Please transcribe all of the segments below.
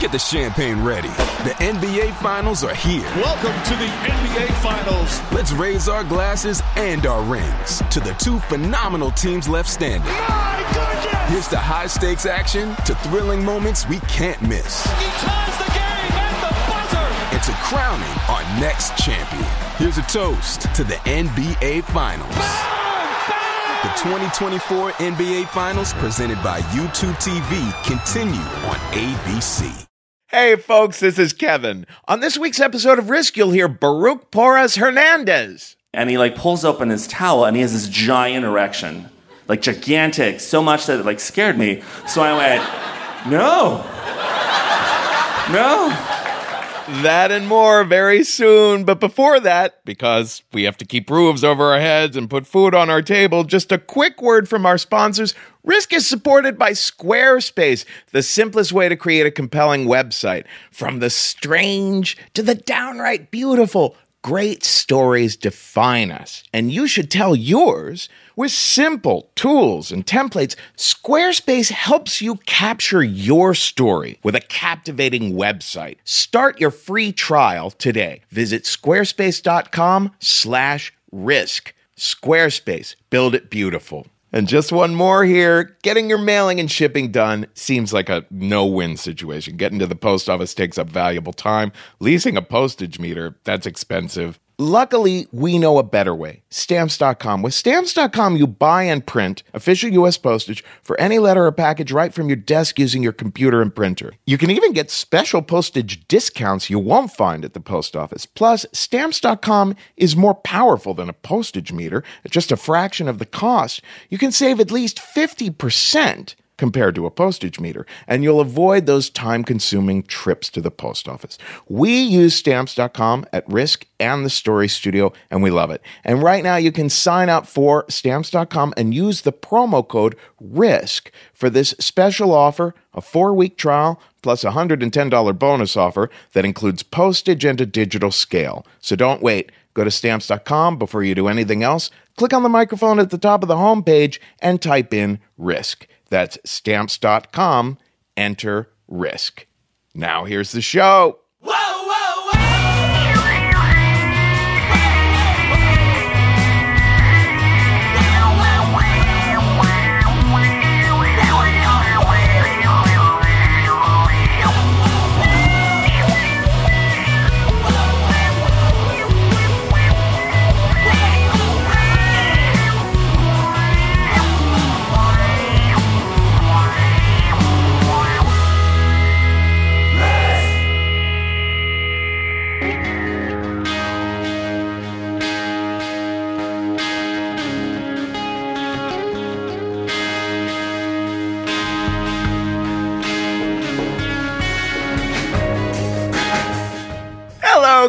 Get the champagne ready. The NBA Finals are here. Welcome to the NBA Finals. Let's raise our glasses and our rings to the two phenomenal teams left standing. My goodness! Here's to high stakes action, to thrilling moments we can't miss, He ties the game at the buzzer. and to crowning our next champion. Here's a toast to the NBA Finals. The 2024 NBA Finals, presented by YouTube TV, continue on ABC. Hey, folks, this is Kevin. On this week's episode of Risk, you'll hear Baruch Porras Hernandez. and he like pulls open his towel and he has this giant erection like gigantic so much that it like scared me so i went no no That and more very soon. But before that, because we have to keep roofs over our heads and put food on our table, just a quick word from our sponsors. Risk is supported by Squarespace, the simplest way to create a compelling website. From the strange to the downright beautiful. Great stories define us, and you should tell yours with simple tools and templates. Squarespace helps you capture your story with a captivating website. Start your free trial today. Visit squarespace.com/risk. Squarespace, build it beautiful. And just one more here. Getting your mailing and shipping done seems like a no win situation. Getting to the post office takes up valuable time. Leasing a postage meter, that's expensive. Luckily, we know a better way. Stamps.com. With Stamps.com, you buy and print official U.S. postage for any letter or package right from your desk using your computer and printer. You can even get special postage discounts you won't find at the post office. Plus, Stamps.com is more powerful than a postage meter at just a fraction of the cost. You can save at least 50% compared to a postage meter, and you'll avoid those time consuming trips to the post office. We use stamps.com at Risk and the Story Studio, and we love it. And right now, you can sign up for stamps.com and use the promo code RISK for this special offer a four week trial plus a $110 bonus offer that includes postage and a digital scale. So don't wait. Go to stamps.com before you do anything else. Click on the microphone at the top of the homepage and type in RISK. That's stamps.com. Enter risk. Now here's the show.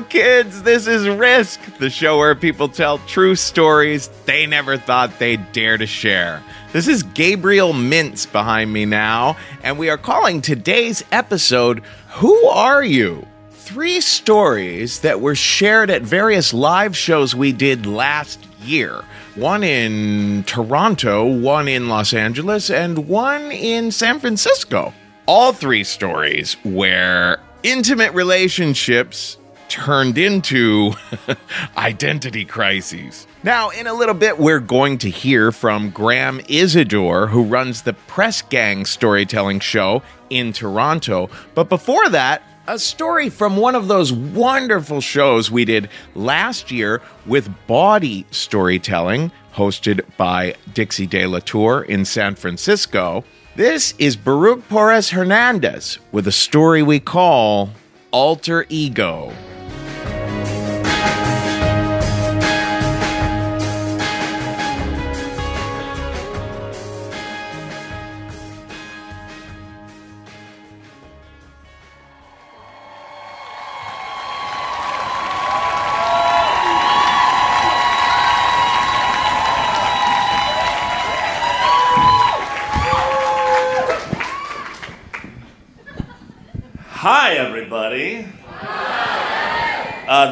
Kids. This is Risk, the show where people tell true stories they never thought they'd dare to share. This is Gabriel Mintz behind me now, and we are calling today's episode Who Are You? Three stories that were shared at various live shows we did last year. One in Toronto, one in Los Angeles, and one in San Francisco. All three stories where intimate relationships turned into identity crises. Now, in a little bit, we're going to hear from Graham Isador, who runs the Press Gang storytelling show in Toronto. But before that, a story from one of those wonderful shows we did last year with Bawdy Storytelling, hosted by Dixie De La Tour in San Francisco. This is Baruch Porras Hernandez with a story we call Alter Ego.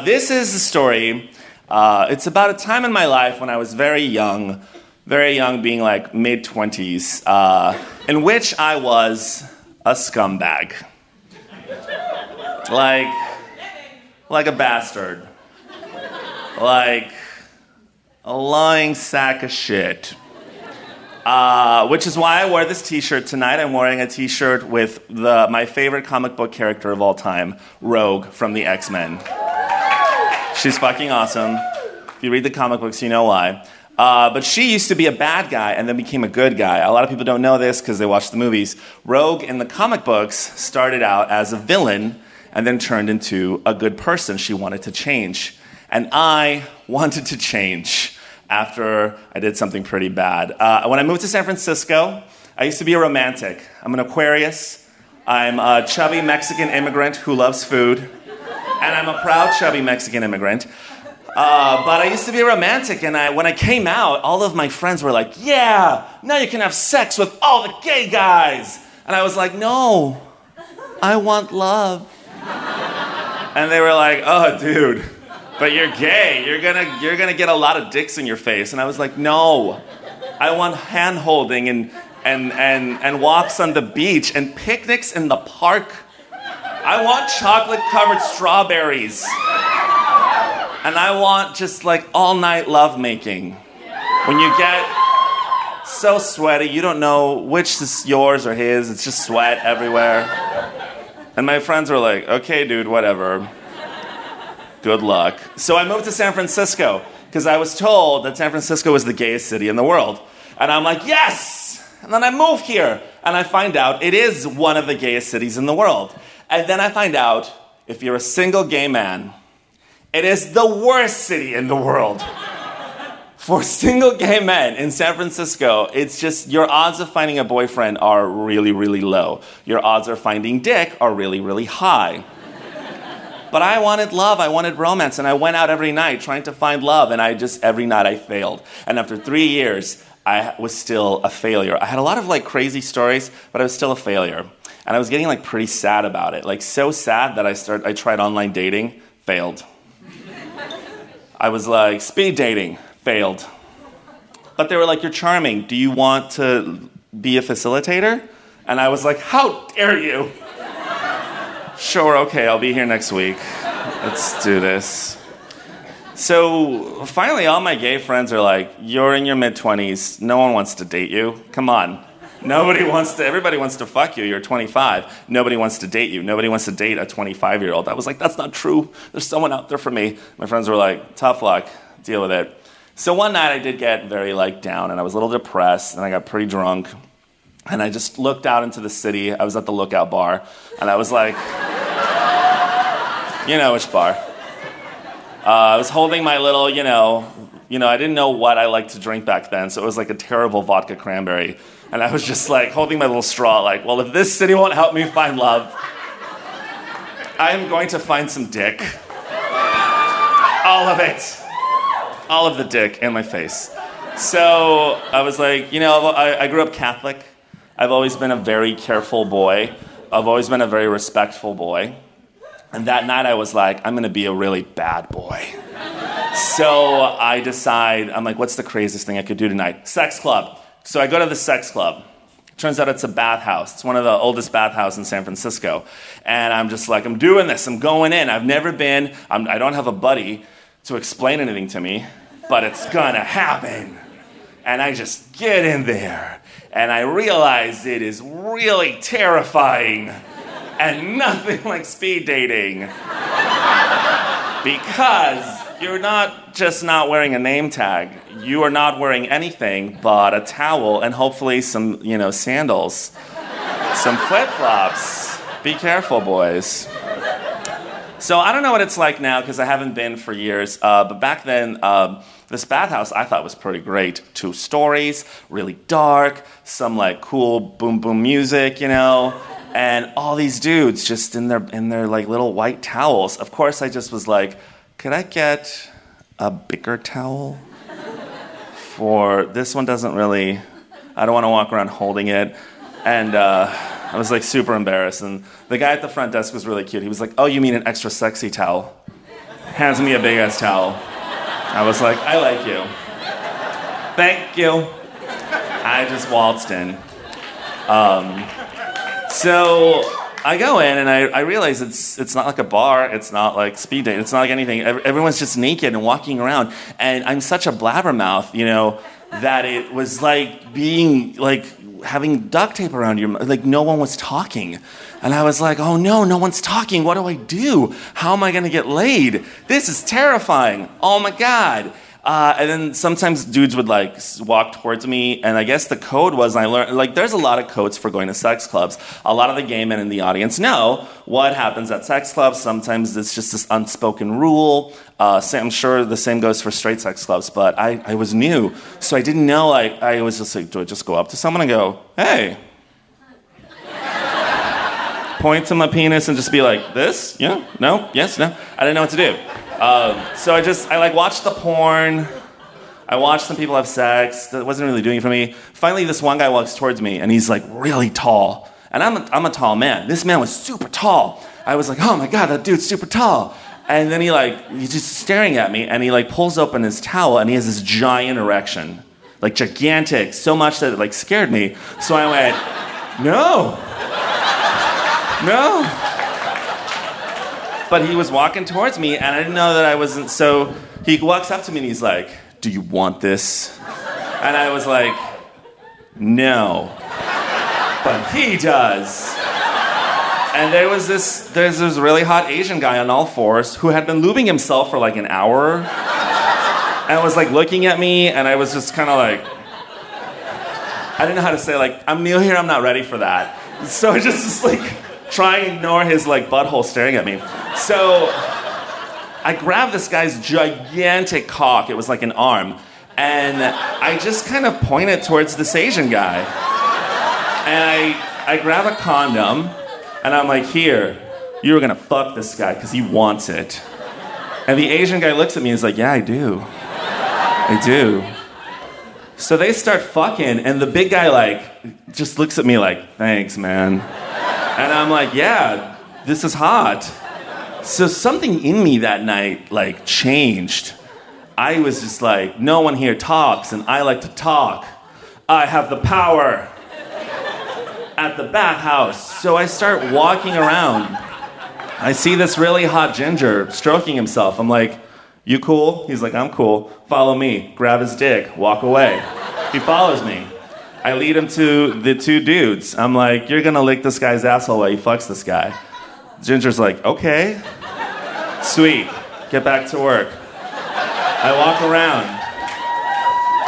This is a story. Uh, it's about a time in my life when I was very young, very young, being like mid 20s, uh, in which I was a scumbag. Like, like a bastard. Like a lying sack of shit. Uh, which is why I wear this T-shirt tonight. I'm wearing a T-shirt with the, my favorite comic book character of all time, Rogue from the X-Men. She's fucking awesome. If you read the comic books, you know why. Uh, but she used to be a bad guy and then became a good guy. A lot of people don't know this because they watch the movies. Rogue in the comic books started out as a villain and then turned into a good person. She wanted to change. And I wanted to change after I did something pretty bad. Uh, when I moved to San Francisco, I used to be a romantic. I'm an Aquarius. I'm a chubby Mexican immigrant who loves food. And I'm a proud chubby Mexican immigrant. Uh, but I used to be a romantic, and I, when I came out, all of my friends were like, Yeah, now you can have sex with all the gay guys. And I was like, No, I want love. And they were like, Oh, dude, but you're gay. You're gonna, you're gonna get a lot of dicks in your face. And I was like, no. I want hand holding and, and, and, and walks on the beach and picnics in the park. I want chocolate covered strawberries. And I want just like all night lovemaking. When you get so sweaty, you don't know which is yours or his, it's just sweat everywhere. And my friends were like, okay, dude, whatever. Good luck. So I moved to San Francisco because I was told that San Francisco was the gayest city in the world. And I'm like, yes! And then I move here and I find out it is one of the gayest cities in the world. And then I find out if you're a single gay man, it is the worst city in the world. For single gay men in San Francisco, it's just your odds of finding a boyfriend are really, really low. Your odds of finding dick are really, really high. But I wanted love, I wanted romance, and I went out every night trying to find love, and I just, every night I failed. And after three years, I was still a failure. I had a lot of like crazy stories, but I was still a failure. And I was getting like pretty sad about it. Like so sad that I started I tried online dating, failed. I was like speed dating, failed. But they were like, You're charming. Do you want to be a facilitator? And I was like, How dare you? Sure, okay, I'll be here next week. Let's do this. So finally, all my gay friends are like, You're in your mid 20s. No one wants to date you. Come on. Nobody wants to, everybody wants to fuck you. You're 25. Nobody wants to date you. Nobody wants to date a 25 year old. I was like, That's not true. There's someone out there for me. My friends were like, Tough luck. Deal with it. So one night I did get very like down and I was a little depressed and I got pretty drunk. And I just looked out into the city. I was at the lookout bar and I was like, you know which bar. Uh, I was holding my little, you know, you know, I didn't know what I liked to drink back then, so it was like a terrible vodka cranberry. And I was just like holding my little straw, like, well, if this city won't help me find love, I am going to find some dick. All of it. All of the dick in my face. So I was like, you know, I, I grew up Catholic. I've always been a very careful boy. I've always been a very respectful boy. And that night I was like, I'm gonna be a really bad boy. so I decide, I'm like, what's the craziest thing I could do tonight? Sex club. So I go to the sex club. Turns out it's a bathhouse. It's one of the oldest bathhouses in San Francisco. And I'm just like, I'm doing this. I'm going in. I've never been, I'm, I don't have a buddy to explain anything to me, but it's gonna happen. And I just get in there. And I realize it is really terrifying and nothing like speed dating. because you're not just not wearing a name tag, you are not wearing anything but a towel and hopefully some, you know, sandals, some flip flops. Be careful, boys. So I don't know what it's like now because I haven't been for years. Uh, but back then, um, this bathhouse I thought was pretty great. Two stories, really dark, some like cool boom boom music, you know, and all these dudes just in their in their like little white towels. Of course, I just was like, could I get a bigger towel? For this one doesn't really. I don't want to walk around holding it, and. Uh, I was like super embarrassed. And the guy at the front desk was really cute. He was like, Oh, you mean an extra sexy towel? Hands me a big ass towel. I was like, I like you. Thank you. I just waltzed in. Um, so I go in and I, I realize it's, it's not like a bar, it's not like speed date, it's not like anything. Everyone's just naked and walking around. And I'm such a blabbermouth, you know, that it was like being like having duct tape around your like no one was talking. And i was like oh no no one's talking. What do i do? How am i going to get laid? This is terrifying. Oh my god uh, and then sometimes dudes would like walk towards me, and I guess the code was I learned like there's a lot of codes for going to sex clubs. A lot of the gay men in the audience know what happens at sex clubs. Sometimes it's just this unspoken rule. Uh, I'm sure the same goes for straight sex clubs, but I, I was new, so I didn't know. Like I was just like, do I just go up to someone and go, hey? Point to my penis and just be like, this? Yeah? No? Yes? No? I didn't know what to do. Um, so I just, I like watched the porn. I watched some people have sex. That wasn't really doing it for me. Finally, this one guy walks towards me and he's like really tall. And I'm a, I'm a tall man. This man was super tall. I was like, oh my God, that dude's super tall. And then he like, he's just staring at me and he like pulls open his towel and he has this giant erection. Like gigantic, so much that it like scared me. So I went, no. No but he was walking towards me, and I didn't know that I wasn't. So he walks up to me and he's like, "Do you want this?" And I was like, "No," but he does. And there was this there's this really hot Asian guy on all fours who had been lubing himself for like an hour, and was like looking at me, and I was just kind of like. I didn't know how to say like I'm new here. I'm not ready for that. So I just, just like try and ignore his like butthole staring at me. So I grabbed this guy's gigantic cock. It was like an arm. And I just kind of pointed towards this Asian guy. And I, I grab a condom and I'm like, here, you're gonna fuck this guy because he wants it. And the Asian guy looks at me and is like, yeah, I do. I do. So they start fucking, and the big guy, like, just looks at me like, thanks, man. And I'm like, yeah, this is hot. So something in me that night like changed. I was just like, no one here talks, and I like to talk. I have the power at the bathhouse. So I start walking around. I see this really hot ginger stroking himself. I'm like, you cool? He's like, I'm cool. Follow me. Grab his dick. Walk away. He follows me. I lead him to the two dudes. I'm like, you're gonna lick this guy's asshole while he fucks this guy. Ginger's like, okay. Sweet. Get back to work. I walk around.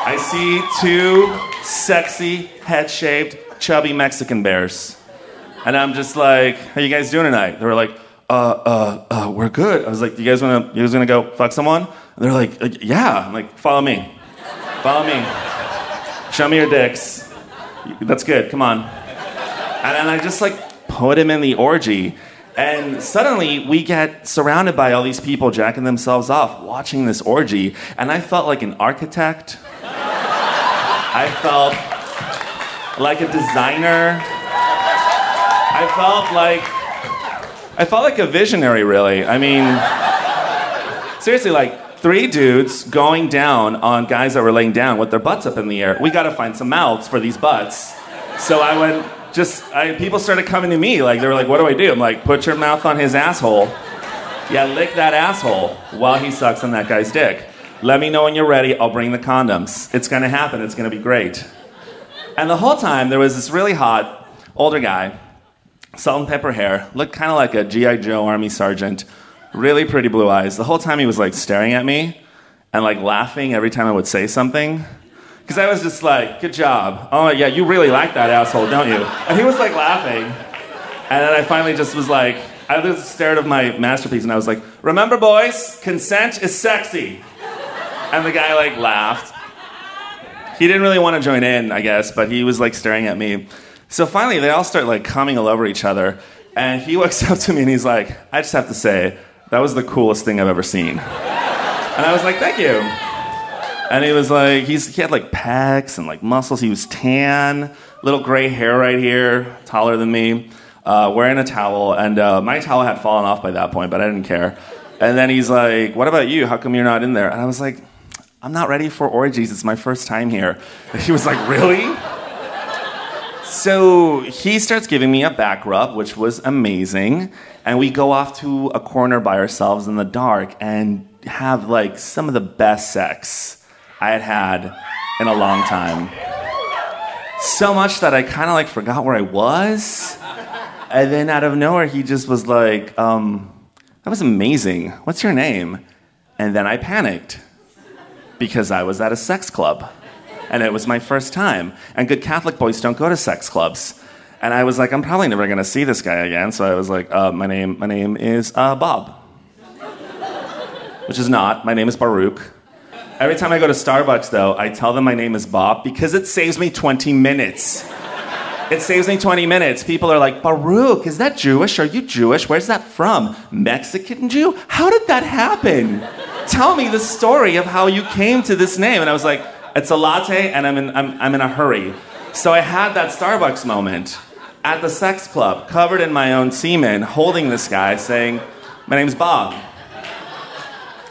I see two sexy, head shaved, chubby Mexican bears. And I'm just like, how you guys doing tonight? They were like, uh, uh, uh, we're good. I was like, Do you guys wanna, you guys gonna go fuck someone? And they're like, uh, yeah. I'm like, follow me. Follow me. Show me your dicks. That's good. Come on. And I just like put him in the orgy. And suddenly we get surrounded by all these people jacking themselves off watching this orgy. And I felt like an architect. I felt like a designer. I felt like I felt like a visionary really. I mean seriously like three dudes going down on guys that were laying down with their butts up in the air. We got to find some mouths for these butts. So I went, just, I, people started coming to me. Like, they were like, what do I do? I'm like, put your mouth on his asshole. Yeah, lick that asshole while he sucks on that guy's dick. Let me know when you're ready. I'll bring the condoms. It's to happen. It's to be great. And the whole time, there was this really hot older guy salt and pepper hair, looked kind of like a G.I. Joe Army sergeant, really pretty blue eyes. The whole time he was like staring at me and like laughing every time I would say something. Because I was just like, good job. Oh, yeah, you really like that asshole, don't you? And he was like laughing. And then I finally just was like, I just stared at my masterpiece and I was like, remember, boys, consent is sexy. And the guy like laughed. He didn't really want to join in, I guess, but he was like staring at me. So finally, they all start like coming all over each other. And he walks up to me and he's like, I just have to say, that was the coolest thing I've ever seen. And I was like, thank you. And he was like, he's, he had like pecs and like muscles. He was tan, little gray hair right here, taller than me, uh, wearing a towel. And uh, my towel had fallen off by that point, but I didn't care. And then he's like, what about you? How come you're not in there? And I was like, I'm not ready for orgies. It's my first time here. And he was like, really? So he starts giving me a back rub, which was amazing. And we go off to a corner by ourselves in the dark and have like some of the best sex I had had in a long time. So much that I kind of like forgot where I was. And then out of nowhere, he just was like, um, That was amazing. What's your name? And then I panicked because I was at a sex club. And it was my first time. And good Catholic boys don't go to sex clubs. And I was like, I'm probably never going to see this guy again. So I was like, uh, my, name, my name is uh, Bob. Which is not. My name is Baruch. Every time I go to Starbucks, though, I tell them my name is Bob because it saves me 20 minutes. It saves me 20 minutes. People are like, Baruch, is that Jewish? Are you Jewish? Where's that from? Mexican Jew? How did that happen? Tell me the story of how you came to this name. And I was like, it's a latte and I'm in, I'm, I'm in a hurry. So I had that Starbucks moment at the sex club, covered in my own semen, holding this guy saying, My name's Bob.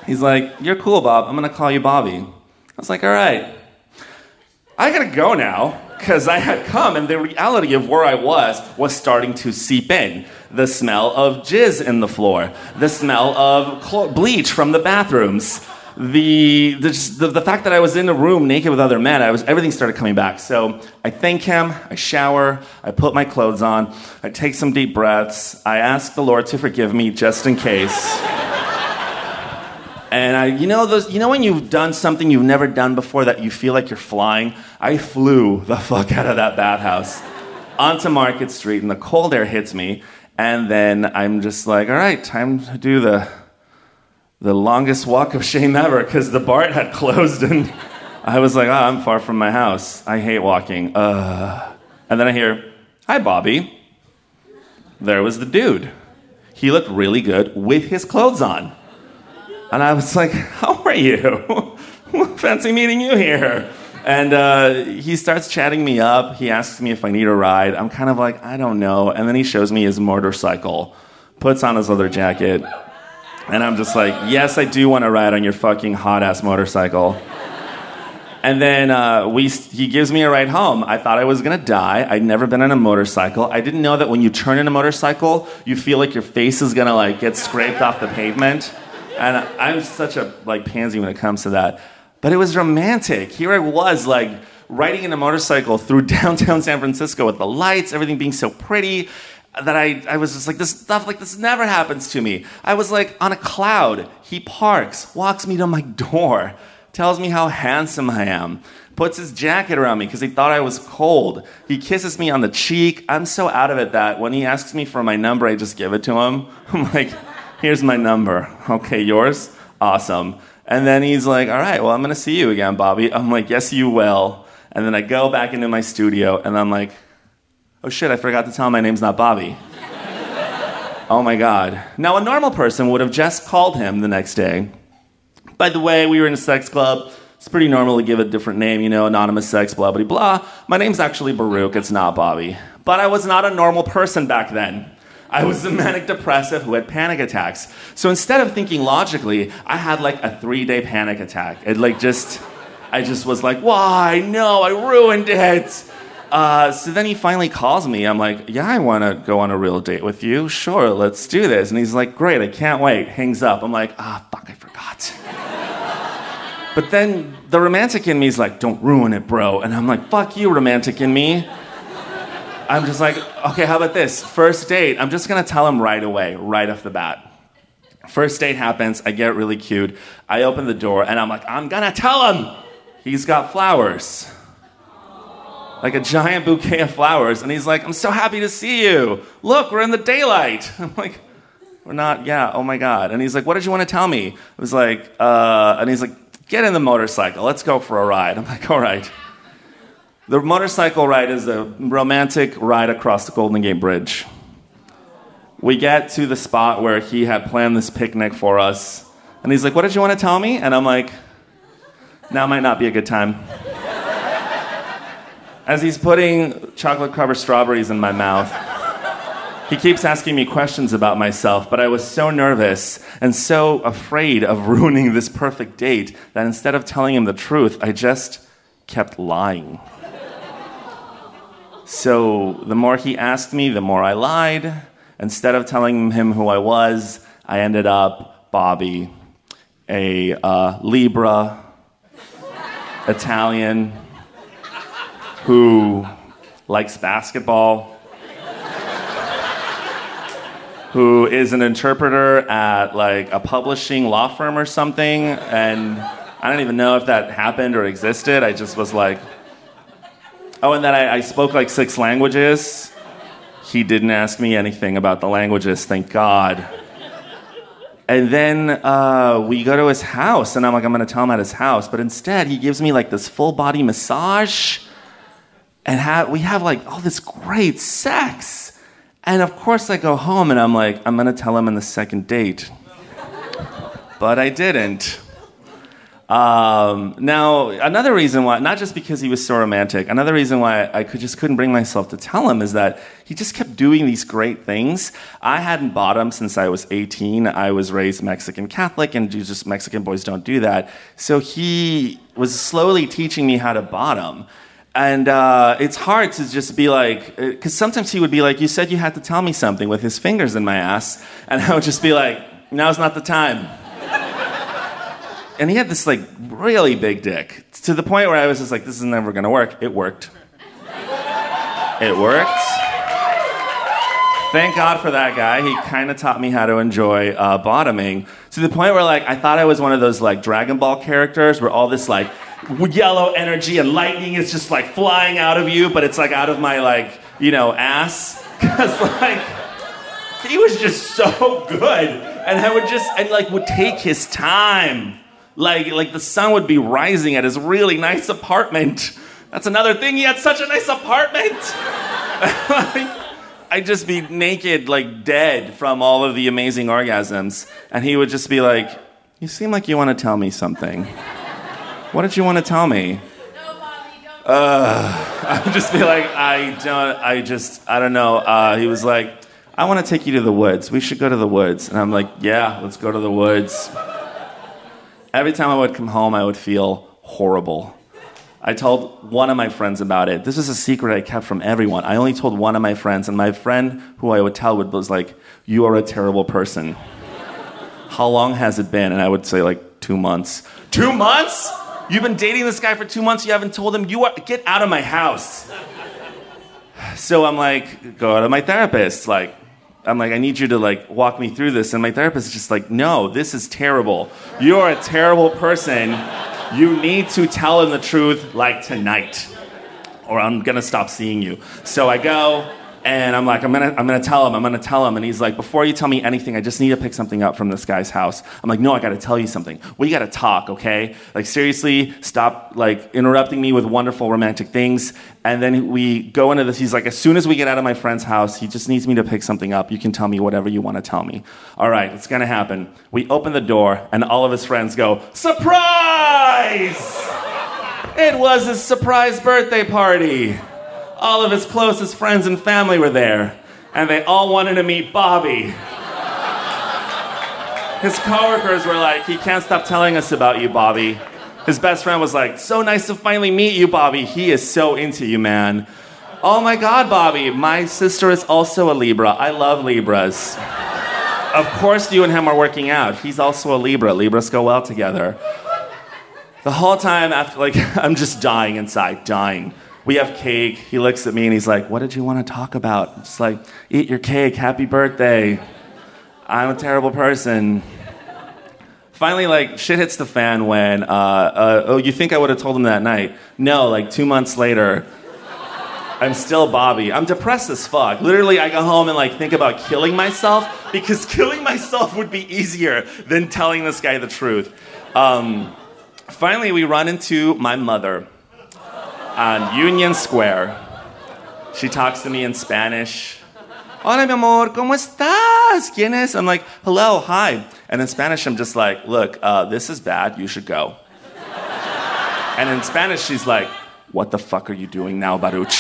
He's like, You're cool, Bob. I'm going to call you Bobby. I was like, All right. I got to go now because I had come and the reality of where I was was starting to seep in. The smell of jizz in the floor, the smell of bleach from the bathrooms, the, the, the, fact that I was in a room naked with other men, I was, everything started coming back. So I thank him, I shower, I put my clothes on, I take some deep breaths, I ask the Lord to forgive me just in case. And I, you know, those, you know when you've done something you've never done before that you feel like you're flying? I flew the fuck out of that bathhouse onto Market Street, and the cold air hits me. And then I'm just like, all right, time to do the the longest walk of shame ever because the BART had closed, and I was like, oh, I'm far from my house. I hate walking. Uh. And then I hear, hi, Bobby. There was the dude. He looked really good with his clothes on. And I was like, How are you? Fancy meeting you here. And uh, he starts chatting me up. He asks me if I need a ride. I'm kind of like, I don't know. And then he shows me his motorcycle, puts on his leather jacket. And I'm just like, Yes, I do want to ride on your fucking hot ass motorcycle. And then uh, we, he gives me a ride home. I thought I was gonna die. I'd never been on a motorcycle. I didn't know that when you turn in a motorcycle, you feel like your face is gonna like get scraped off the pavement and I'm such a like pansy when it comes to that. But it was romantic. Here I was, like riding in a motorcycle through downtown San Francisco with the lights, everything being so pretty, that I, I was just like, this stuff like this never happens to me. I was like on a cloud. He parks, walks me to my door, tells me how handsome I am, puts his jacket around me because he thought I was cold. He kisses me on the cheek. I'm so out of it that when he asks me for my number, I just give it to him. I'm like, Here's my number. Okay, yours? Awesome. And then he's like, All right, well, I'm going to see you again, Bobby. I'm like, Yes, you will. And then I go back into my studio and I'm like, Oh shit, I forgot to tell him my name's not Bobby. oh my God. Now, a normal person would have just called him the next day. By the way, we were in a sex club. It's pretty normal to give a different name, you know, anonymous sex, blah, blah, blah. My name's actually Baruch, it's not Bobby. But I was not a normal person back then. I was a manic depressive who had panic attacks. So instead of thinking logically, I had like a three day panic attack. It like just, I just was like, why? No, I ruined it. Uh, so then he finally calls me. I'm like, yeah, I want to go on a real date with you. Sure, let's do this. And he's like, great, I can't wait. Hangs up. I'm like, ah, fuck, I forgot. but then the romantic in me is like, don't ruin it, bro. And I'm like, fuck you, romantic in me. I'm just like, okay, how about this? First date, I'm just gonna tell him right away, right off the bat. First date happens, I get really cute. I open the door and I'm like, I'm gonna tell him he's got flowers. Like a giant bouquet of flowers. And he's like, I'm so happy to see you. Look, we're in the daylight. I'm like, we're not, yeah, oh my God. And he's like, what did you want to tell me? I was like, uh, and he's like, get in the motorcycle, let's go for a ride. I'm like, all right. The motorcycle ride is a romantic ride across the Golden Gate Bridge. We get to the spot where he had planned this picnic for us, and he's like, What did you want to tell me? And I'm like, Now might not be a good time. As he's putting chocolate covered strawberries in my mouth, he keeps asking me questions about myself, but I was so nervous and so afraid of ruining this perfect date that instead of telling him the truth, I just kept lying. So the more he asked me, the more I lied. Instead of telling him who I was, I ended up Bobby, a uh, Libra, Italian, who likes basketball, who is an interpreter at like a publishing law firm or something, and I don't even know if that happened or existed. I just was like, Oh, and then I, I spoke like six languages. He didn't ask me anything about the languages, thank God. And then uh, we go to his house, and I'm like, I'm gonna tell him at his house. But instead, he gives me like this full body massage, and ha- we have like all this great sex. And of course, I go home and I'm like, I'm gonna tell him on the second date. But I didn't. Um, now, another reason why, not just because he was so romantic, another reason why I could, just couldn't bring myself to tell him is that he just kept doing these great things. I hadn't bottomed since I was 18. I was raised Mexican Catholic, and just Mexican boys don't do that. So he was slowly teaching me how to bottom. And uh, it's hard to just be like, because uh, sometimes he would be like, You said you had to tell me something with his fingers in my ass. And I would just be like, Now's not the time and he had this like really big dick to the point where I was just like, this is never gonna work. It worked. It worked. Thank God for that guy. He kind of taught me how to enjoy uh, bottoming to the point where like I thought I was one of those like Dragon Ball characters where all this like yellow energy and lightning is just like flying out of you, but it's like out of my like you know ass because like he was just so good and I would just and like would take his time like, like the sun would be rising at his really nice apartment. That's another thing. He had such a nice apartment. I'd just be naked, like dead from all of the amazing orgasms. And he would just be like, You seem like you want to tell me something. What did you want to tell me? Uh, I would just be like, I don't, I just, I don't know. Uh, he was like, I want to take you to the woods. We should go to the woods. And I'm like, yeah, let's go to the woods. Every time I would come home, I would feel horrible. I told one of my friends about it. This is a secret I kept from everyone. I only told one of my friends, and my friend who I would tell would was like, "You are a terrible person." How long has it been? And I would say like two months. Two months? You've been dating this guy for two months. You haven't told him you are get out of my house. So I'm like, go to my therapist. Like, I'm like, I need you to like walk me through this. And my therapist is just like, no, this is terrible. You're a terrible person. You need to tell him the truth like tonight, or I'm gonna stop seeing you. So I go, and I'm like, I'm gonna, I'm gonna tell him, I'm gonna tell him. And he's like, before you tell me anything, I just need to pick something up from this guy's house. I'm like, no, I gotta tell you something. We gotta talk, okay? Like, seriously, stop, like, interrupting me with wonderful romantic things. And then we go into this. He's like, as soon as we get out of my friend's house, he just needs me to pick something up. You can tell me whatever you wanna tell me. All right, it's gonna happen. We open the door, and all of his friends go, surprise! It was a surprise birthday party all of his closest friends and family were there, and they all wanted to meet Bobby. His coworkers were like, he can't stop telling us about you, Bobby. His best friend was like, so nice to finally meet you, Bobby. He is so into you, man. Oh my God, Bobby, my sister is also a Libra. I love Libras. Of course, you and him are working out. He's also a Libra. Libras go well together. The whole time, after, like, I'm just dying inside, dying. We have cake. He looks at me and he's like, What did you want to talk about? It's like, Eat your cake. Happy birthday. I'm a terrible person. Finally, like, shit hits the fan when, uh, uh, oh, you think I would have told him that night? No, like, two months later, I'm still Bobby. I'm depressed as fuck. Literally, I go home and like think about killing myself because killing myself would be easier than telling this guy the truth. Um, finally, we run into my mother on Union Square. She talks to me in Spanish. Hola, mi amor, ¿cómo estás? ¿Quién es? I'm like, hello, hi. And in Spanish, I'm just like, look, uh, this is bad. You should go. And in Spanish, she's like, what the fuck are you doing now, Baruch?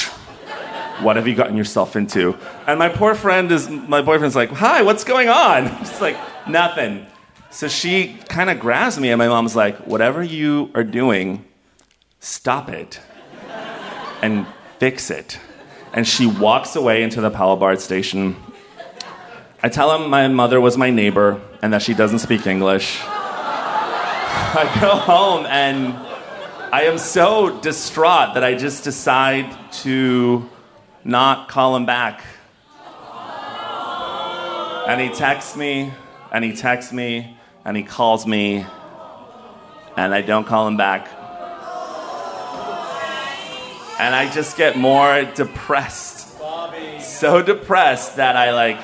What have you gotten yourself into? And my poor friend is, my boyfriend's like, hi, what's going on? She's like, nothing. So she kind of grabs me, and my mom's like, whatever you are doing, stop it and fix it. And she walks away into the Powell BART station. I tell him my mother was my neighbor and that she doesn't speak English. I go home and I am so distraught that I just decide to not call him back. And he texts me, and he texts me, and he calls me, and I don't call him back. And I just get more depressed. So depressed that I like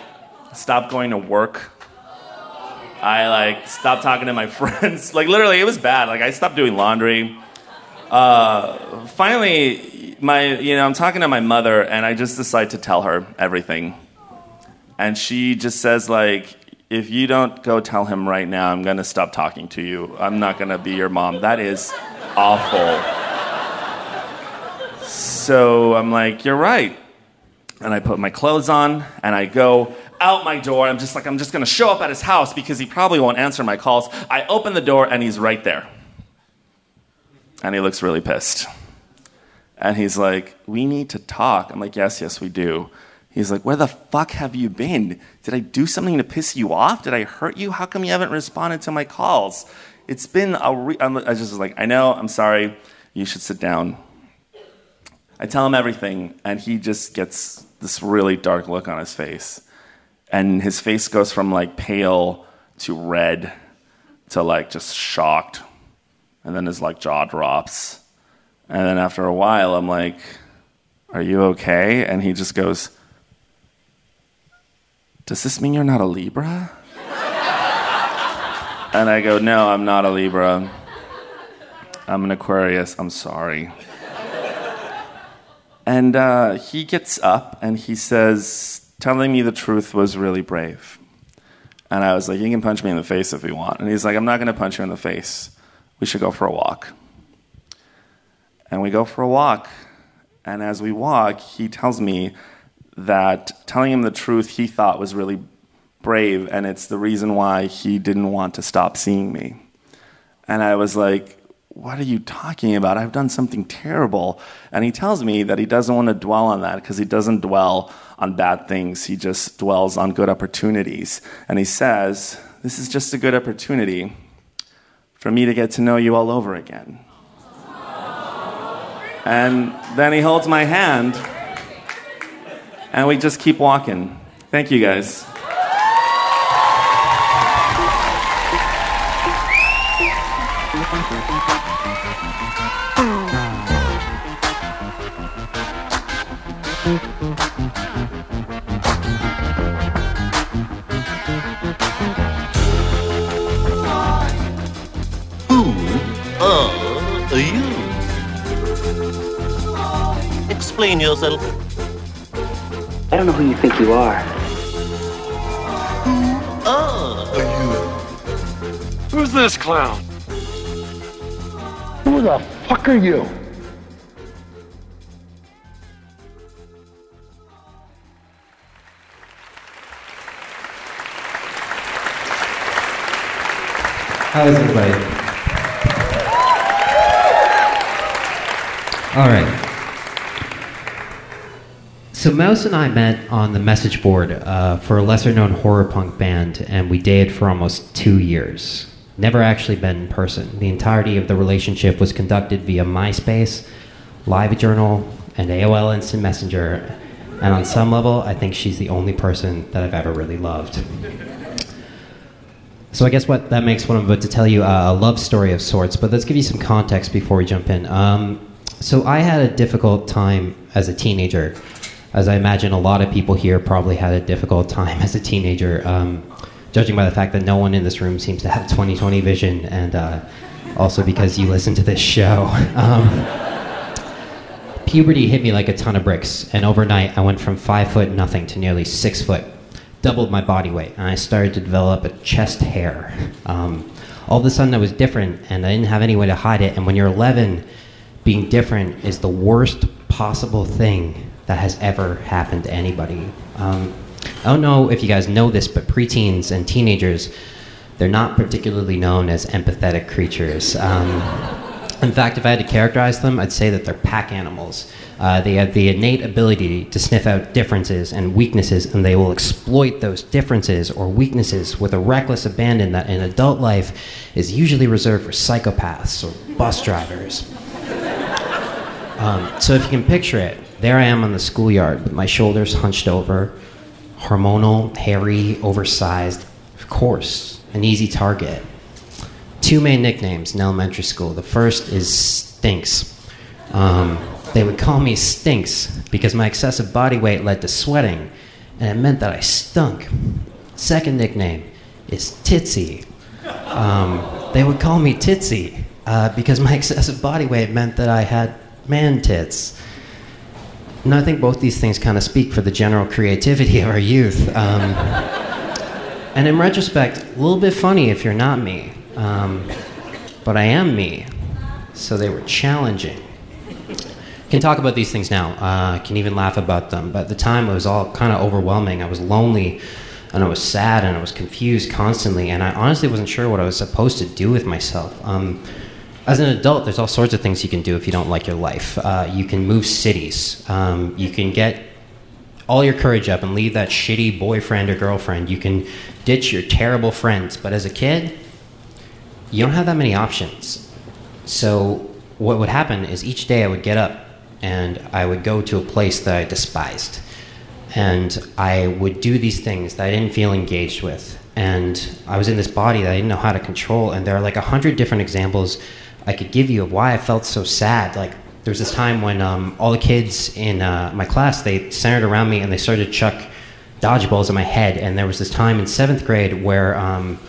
stop going to work. I like stopped talking to my friends. like literally, it was bad. Like I stopped doing laundry. Uh, finally, my you know I'm talking to my mother, and I just decide to tell her everything. And she just says like, if you don't go tell him right now, I'm gonna stop talking to you. I'm not gonna be your mom. That is awful. So I'm like, you're right. And I put my clothes on and I go out my door. I'm just like, I'm just gonna show up at his house because he probably won't answer my calls. I open the door and he's right there. And he looks really pissed. And he's like, We need to talk. I'm like, Yes, yes, we do. He's like, Where the fuck have you been? Did I do something to piss you off? Did I hurt you? How come you haven't responded to my calls? It's been a re- I just was like, I know, I'm sorry. You should sit down. I tell him everything, and he just gets this really dark look on his face. And his face goes from like pale to red to like just shocked. And then his like jaw drops. And then after a while, I'm like, Are you okay? And he just goes, Does this mean you're not a Libra? and I go, No, I'm not a Libra. I'm an Aquarius. I'm sorry. And uh, he gets up and he says, Telling me the truth was really brave. And I was like, You can punch me in the face if you want. And he's like, I'm not going to punch you in the face. We should go for a walk. And we go for a walk. And as we walk, he tells me that telling him the truth he thought was really brave, and it's the reason why he didn't want to stop seeing me. And I was like, what are you talking about? I've done something terrible. And he tells me that he doesn't want to dwell on that because he doesn't dwell on bad things. He just dwells on good opportunities. And he says, This is just a good opportunity for me to get to know you all over again. And then he holds my hand, and we just keep walking. Thank you guys. Explain yourself. I don't know who you think you are. Who are you? Who's this clown? Who the fuck are you? How is everybody? All right. So Mouse and I met on the message board uh, for a lesser-known horror punk band, and we dated for almost two years. Never actually been in person. The entirety of the relationship was conducted via MySpace, LiveJournal, and AOL Instant Messenger. And on some level, I think she's the only person that I've ever really loved. So I guess what that makes what I'm about to tell you uh, a love story of sorts. But let's give you some context before we jump in. Um, so I had a difficult time as a teenager, as I imagine a lot of people here probably had a difficult time as a teenager. Um, judging by the fact that no one in this room seems to have 20/20 vision, and uh, also because you listen to this show. Um, puberty hit me like a ton of bricks, and overnight I went from five foot nothing to nearly six foot doubled my body weight, and I started to develop a chest hair. Um, all of a sudden, I was different, and I didn't have any way to hide it. And when you're 11, being different is the worst possible thing that has ever happened to anybody. Um, I don't know if you guys know this, but preteens and teenagers, they're not particularly known as empathetic creatures. Um, in fact, if I had to characterize them, I'd say that they're pack animals. Uh, they have the innate ability to sniff out differences and weaknesses, and they will exploit those differences or weaknesses with a reckless abandon that in adult life is usually reserved for psychopaths or bus drivers. Um, so if you can picture it, there I am on the schoolyard with my shoulders hunched over, hormonal, hairy, oversized, of course, an easy target. Two main nicknames in elementary school. The first is Stinks. Um, they would call me Stinks because my excessive body weight led to sweating, and it meant that I stunk. Second nickname is Titsy. Um, they would call me Titsy uh, because my excessive body weight meant that I had man tits. And I think both these things kind of speak for the general creativity of our youth. Um, and in retrospect, a little bit funny if you're not me. Um, but I am me. So they were challenging can talk about these things now. Uh, can even laugh about them. But at the time, it was all kind of overwhelming. I was lonely, and I was sad, and I was confused constantly. And I honestly wasn't sure what I was supposed to do with myself. Um, as an adult, there's all sorts of things you can do if you don't like your life. Uh, you can move cities. Um, you can get all your courage up and leave that shitty boyfriend or girlfriend. You can ditch your terrible friends. But as a kid, you don't have that many options. So what would happen is each day I would get up and I would go to a place that I despised. And I would do these things that I didn't feel engaged with. And I was in this body that I didn't know how to control. And there are like a hundred different examples I could give you of why I felt so sad. Like there was this time when um, all the kids in uh, my class they centered around me and they started to chuck dodgeballs at my head. And there was this time in seventh grade where um,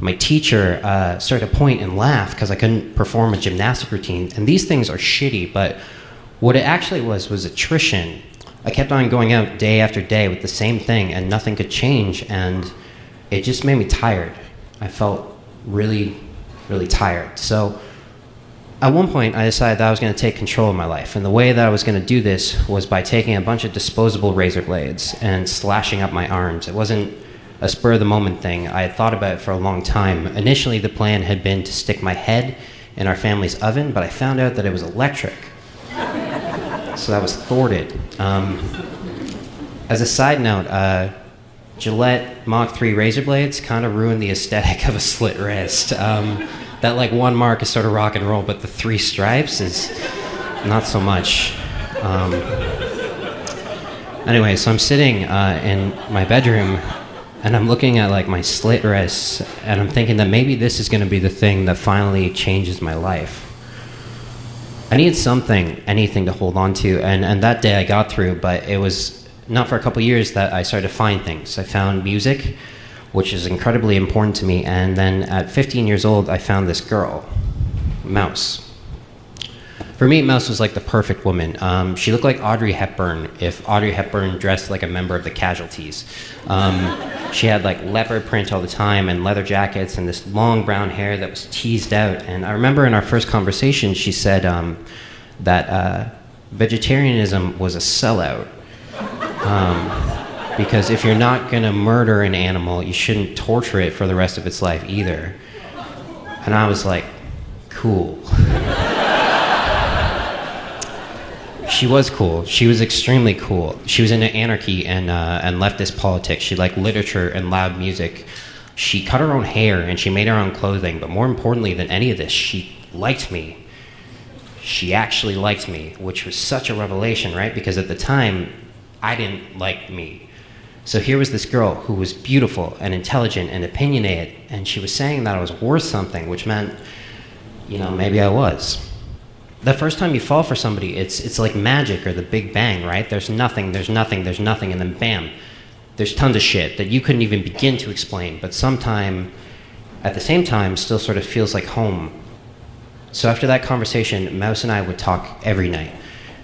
my teacher uh, started to point and laugh because I couldn't perform a gymnastic routine. And these things are shitty, but what it actually was was attrition. I kept on going out day after day with the same thing, and nothing could change, and it just made me tired. I felt really, really tired. So, at one point, I decided that I was going to take control of my life, and the way that I was going to do this was by taking a bunch of disposable razor blades and slashing up my arms. It wasn't a spur of the moment thing. I had thought about it for a long time. Initially, the plan had been to stick my head in our family's oven, but I found out that it was electric so that was thwarted. Um, as a side note, uh, Gillette Mach 3 razor blades kind of ruined the aesthetic of a slit wrist. Um, that like one mark is sort of rock and roll, but the three stripes is not so much. Um, anyway, so I'm sitting uh, in my bedroom and I'm looking at like my slit wrists and I'm thinking that maybe this is going to be the thing that finally changes my life. I needed something, anything to hold on to, and, and that day I got through, but it was not for a couple years that I started to find things. I found music, which is incredibly important to me, and then at 15 years old, I found this girl, Mouse. For me, Mouse was like the perfect woman. Um, she looked like Audrey Hepburn if Audrey Hepburn dressed like a member of the Casualties. Um, she had like leopard print all the time and leather jackets and this long brown hair that was teased out. And I remember in our first conversation, she said um, that uh, vegetarianism was a sellout. Because if you're not going to murder an animal, you shouldn't torture it for the rest of its life either. And I was like, cool. she was cool. She was extremely cool. She was into anarchy and uh, and leftist politics. She liked literature and loud music. She cut her own hair and she made her own clothing. But more importantly than any of this, she liked me. she actually liked me, which was such a revelation, right? Because at the time, I didn't like me. So here was this girl who was beautiful and intelligent and opinionated, and she was saying that I was worth something, which meant, you know, maybe I was. The first time you fall for somebody, it's, it's like magic or the Big Bang, right? There's nothing, there's nothing, there's nothing, and then bam, there's tons of shit that you couldn't even begin to explain, but sometime, at the same time, still sort of feels like home. So after that conversation, Mouse and I would talk every night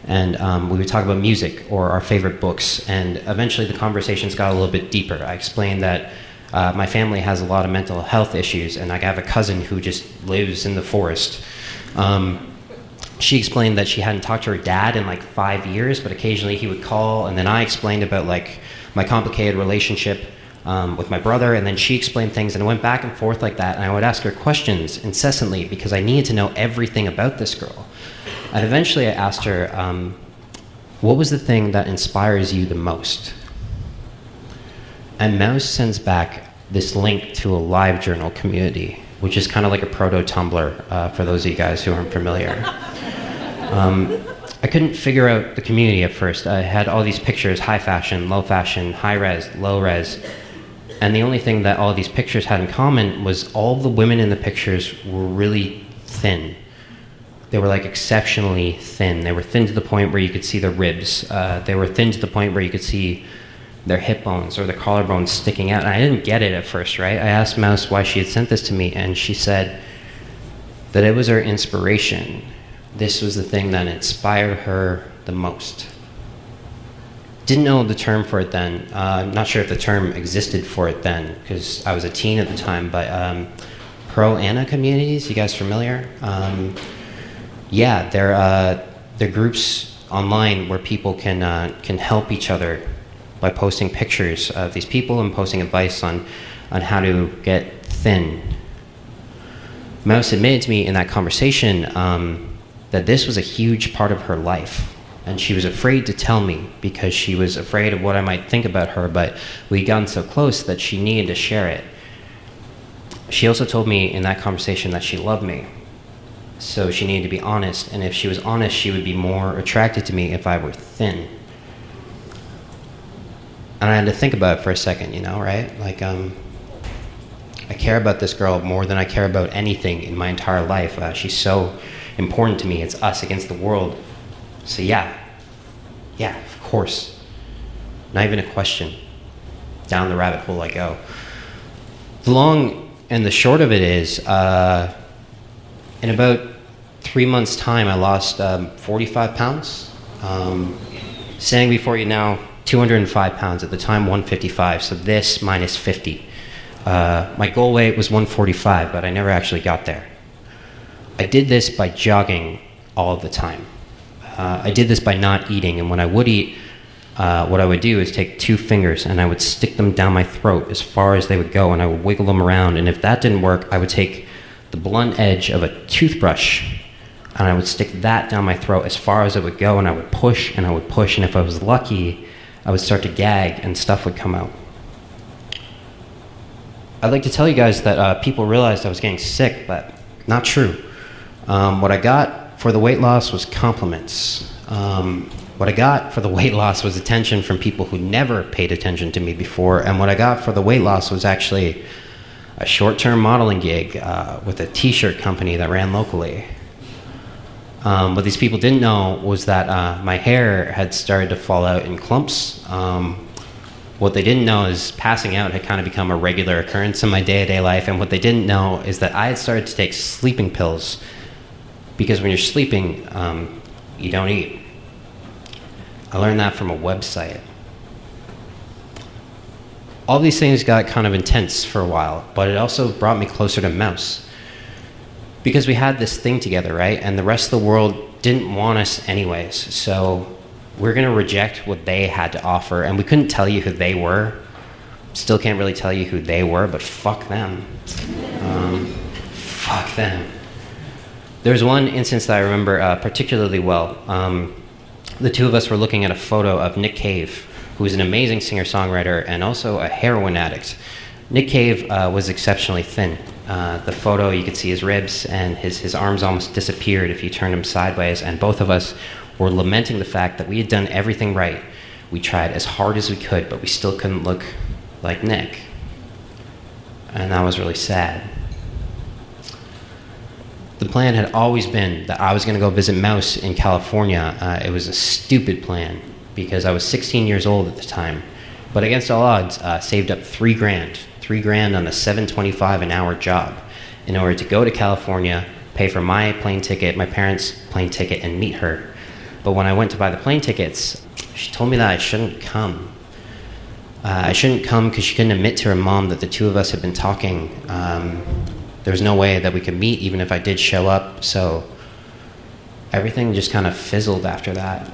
and um, we would talk about music or our favorite books. And eventually, the conversations got a little bit deeper. I explained that uh, my family has a lot of mental health issues, and I have a cousin who just lives in the forest. Um, she explained that she hadn't talked to her dad in like five years, but occasionally he would call. And then I explained about like my complicated relationship um, with my brother, and then she explained things, and it went back and forth like that. And I would ask her questions incessantly because I needed to know everything about this girl. And eventually I asked her, um, What was the thing that inspires you the most? And Mouse sends back this link to a live journal community, which is kind of like a proto Tumblr uh, for those of you guys who aren't familiar. Um, I couldn't figure out the community at first. I had all these pictures high fashion, low fashion, high res, low res. And the only thing that all these pictures had in common was all the women in the pictures were really thin they were like exceptionally thin. They were thin to the point where you could see their ribs. Uh, they were thin to the point where you could see their hip bones or their collarbones sticking out. And I didn't get it at first, right? I asked Mouse why she had sent this to me, and she said that it was her inspiration. This was the thing that inspired her the most. Didn't know the term for it then. Uh, I'm not sure if the term existed for it then because I was a teen at the time, but um, pro Ana communities, you guys familiar? Um, yeah, they're uh, they're groups online where people can uh, can help each other by posting pictures of these people and posting advice on on how to get thin. Mouse admitted to me in that conversation um, that this was a huge part of her life. And she was afraid to tell me because she was afraid of what I might think about her, but we'd gotten so close that she needed to share it. She also told me in that conversation that she loved me so she needed to be honest, and if she was honest, she would be more attracted to me if I were thin. And I had to think about it for a second, you know, right? Like, um, I care about this girl more than I care about anything in my entire life. Uh, she's so important to me. It's us against the world. So, yeah, yeah, of course. Not even a question. Down the rabbit hole I go. The long and the short of it is, uh, in about three months' time, I lost um, 45 pounds. Um, standing before you now, 205 pounds. At the time, 155. So this minus 50. Uh, my goal weight was 145, but I never actually got there. I did this by jogging all of the time. Uh, I did this by not eating, and when I would eat, uh, what I would do is take two fingers and I would stick them down my throat as far as they would go, and I would wiggle them around. And if that didn't work, I would take the blunt edge of a toothbrush and I would stick that down my throat as far as it would go, and I would push and I would push, and if I was lucky, I would start to gag and stuff would come out. I'd like to tell you guys that uh, people realized I was getting sick, but not true. Um, what I got for the weight loss was compliments. Um, what I got for the weight loss was attention from people who never paid attention to me before, and what I got for the weight loss was actually a short term modeling gig uh, with a t shirt company that ran locally. Um, what these people didn't know was that uh, my hair had started to fall out in clumps. Um, what they didn't know is passing out had kind of become a regular occurrence in my day to day life. And what they didn't know is that I had started to take sleeping pills because when you're sleeping, um, you don't eat. I learned that from a website all these things got kind of intense for a while, but it also brought me closer to Mouse. Because we had this thing together, right? And the rest of the world didn't want us anyways. So we're going to reject what they had to offer. And we couldn't tell you who they were. Still can't really tell you who they were, but fuck them. Um, fuck them. There's one instance that I remember uh, particularly well. Um, the two of us were looking at a photo of Nick Cave who is an amazing singer songwriter and also a heroin addict. Nick Cave uh, was exceptionally thin. Uh, the photo, you could see his ribs and his, his arms almost disappeared if you turned him sideways. And both of us were lamenting the fact that we had done everything right. We tried as hard as we could, but we still couldn't look like Nick. And that was really sad. The plan had always been that I was going to go visit Mouse in California. Uh, it was a stupid plan because I was 16 years old at the time. But against all odds, uh, saved up three grand, three grand on a 7.25 an hour job, in order to go to California, pay for my plane ticket, my parents' plane ticket, and meet her. But when I went to buy the plane tickets, she told me that I shouldn't come. Uh, I shouldn't come because she couldn't admit to her mom that the two of us had been talking. Um, there was no way that we could meet, even if I did show up. So everything just kind of fizzled after that.